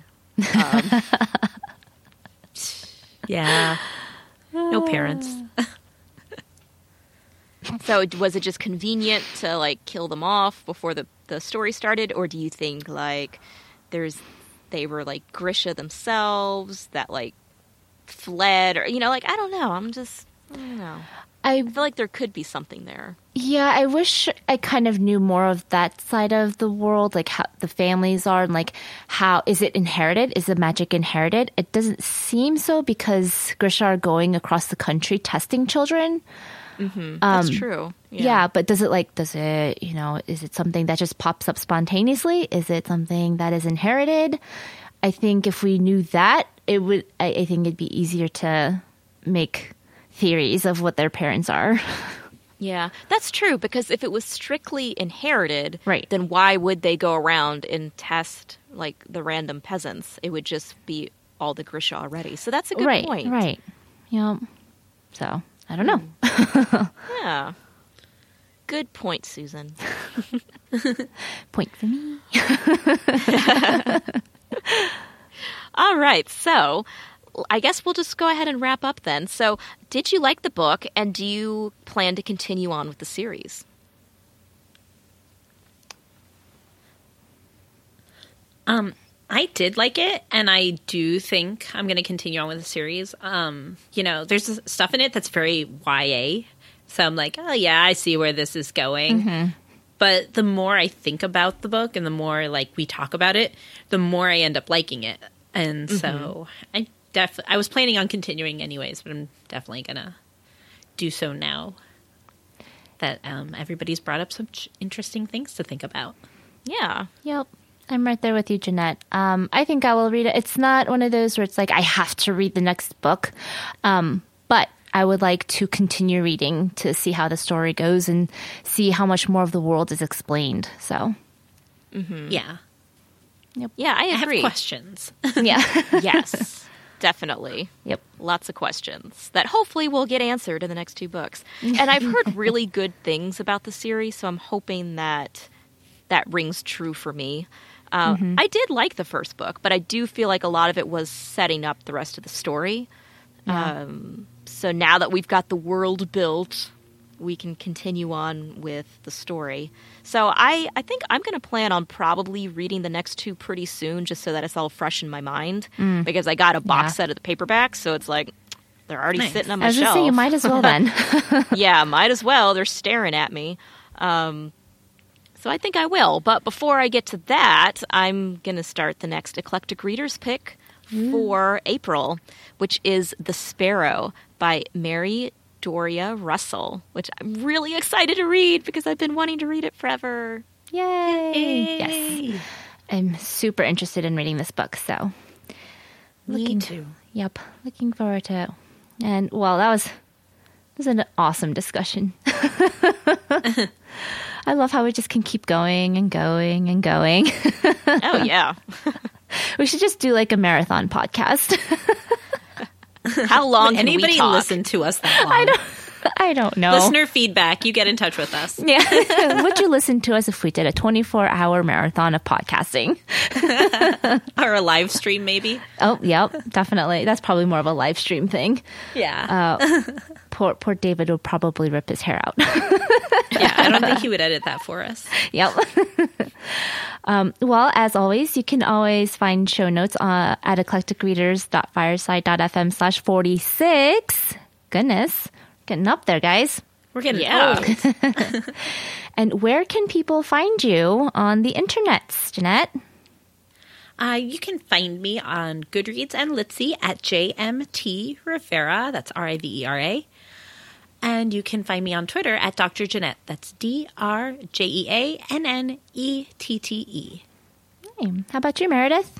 Um, *laughs* Yeah. No parents. so was it just convenient to like kill them off before the, the story started, or do you think like there's they were like Grisha themselves that like fled, or you know, like I don't know. I'm just I don't know. I I feel like there could be something there. Yeah, I wish I kind of knew more of that side of the world, like how the families are and like how is it inherited? Is the magic inherited? It doesn't seem so because Grisha are going across the country testing children. Mm-hmm. Um, that's true. Yeah. but does it like does it, you know, is it something that just pops up spontaneously? Is it something that is inherited? I think if we knew that, it would I, I think it'd be easier to make theories of what their parents are. *laughs* Yeah, that's true because if it was strictly inherited, Right. then why would they go around and test like the random peasants? It would just be all the Grisha already. So that's a good right, point. right. Yep. So I don't know. *laughs* Yeah. Good point, Susan. *laughs* Point for me. *laughs* All right, so I guess we'll just go ahead and wrap up then. So, did you like the book and do you plan to continue on with the series? Um, I did like it, and I do think I'm going to continue on with the series. Um, you know, there's stuff in it that's very YA, so I'm like, oh yeah, I see where this is going. But the more I think about the book, and the more like we talk about it, the more I end up liking it. And so I def I was planning on continuing anyways, but I'm definitely gonna do so now that um, everybody's brought up some ch- interesting things to think about. Yeah. Yep. I'm right there with you, Jeanette. Um, I think I will read it. It's not one of those where it's like I have to read the next book, um, but I would like to continue reading to see how the story goes and see how much more of the world is explained. So, Yeah, Yeah, I I have agree. questions. *laughs* yeah. yes, *laughs* definitely. yep. Lots of questions that hopefully will get answered in the next two books. And I've heard *laughs* really good things about the series, so I'm hoping that that rings true for me. Um, I did like the first book, but I do feel like a lot of it was setting up the rest of the story. Um, so now that we've got the world built, we can continue on with the story. So I, I think I'm going to plan on probably reading the next two pretty soon, just so that it's all fresh in my mind. Because I got a box Yeah. set of the paperbacks, so it's like they're already Nice. sitting on I my was shelf. saying, you might as well then. *laughs* yeah, *laughs* might as well. They're staring at me. Um, so I think I will. But before I get to that, I'm going to start the next eclectic readers pick mm. for April, which is The Sparrow by Mary Doria Russell, which I'm really excited to read because I've been wanting to read it forever. Yay! Yes. I'm super interested in reading this book, so Me too. Yep, looking forward to it. And well, that was that was an awesome discussion. *laughs* I love how we just can keep going and going and going. *laughs* Oh, yeah. *laughs* we should just do like a marathon podcast. How *laughs* long can Anybody we talk? listen to us that long? *laughs* I don't. Know. Listener feedback, you get in touch with us. Yeah. *laughs* Would you listen to us if we did a 24 hour marathon of podcasting? *laughs* Or a live stream, maybe. Oh, yep, definitely. That's probably more of a live stream thing. Yeah. Uh, poor, poor David will probably rip his hair out. yeah. I don't think he would edit that for us. Yep. um, well, as always, you can always find show notes uh, at eclecticreaders.fireside.fm slash 46. Goodness, getting up there, guys. We're getting Yeah. old. *laughs* *laughs* And where can people find you on the internet, Jeanette? Uh, you can find me on Goodreads and Litsy at JMT Rivera. That's R I V E R A. And you can find me on Twitter at Dr. Jeanette. That's D R J E A N N E T T E. Hey, How about you, Meredith?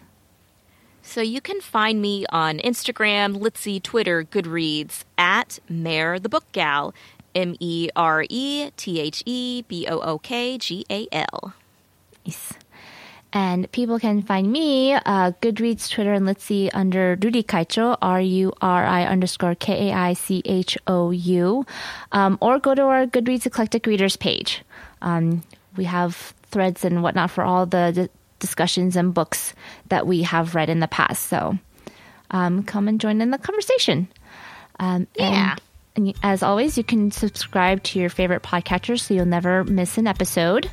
So you can find me on Instagram, Litsy, Twitter, Goodreads at Mare the Book Gal, M E R E T H E B O O K G A L. Nice. And people can find me, uh, Goodreads, Twitter, and Litsy under Ruri Kaicho, R-U-R-I underscore K-A-I-C-H-O-U, um, or go to our Goodreads Eclectic Readers page. Um, we have threads and whatnot for all the d- discussions and books that we have read in the past. So um, come and join in the conversation. Um, Yeah. And, and as always, you can subscribe to your favorite podcatcher so you'll never miss an episode.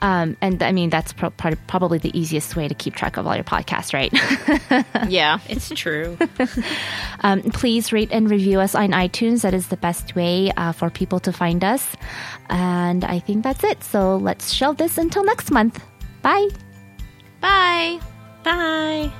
Um, and I mean, that's pro- part probably the easiest way to keep track of all your podcasts, right? *laughs* Yeah. It's true. *laughs* um, please rate and review us on iTunes. That is the best way uh, for people to find us. And I think that's it. So let's shelve this until next month. Bye. Bye. Bye.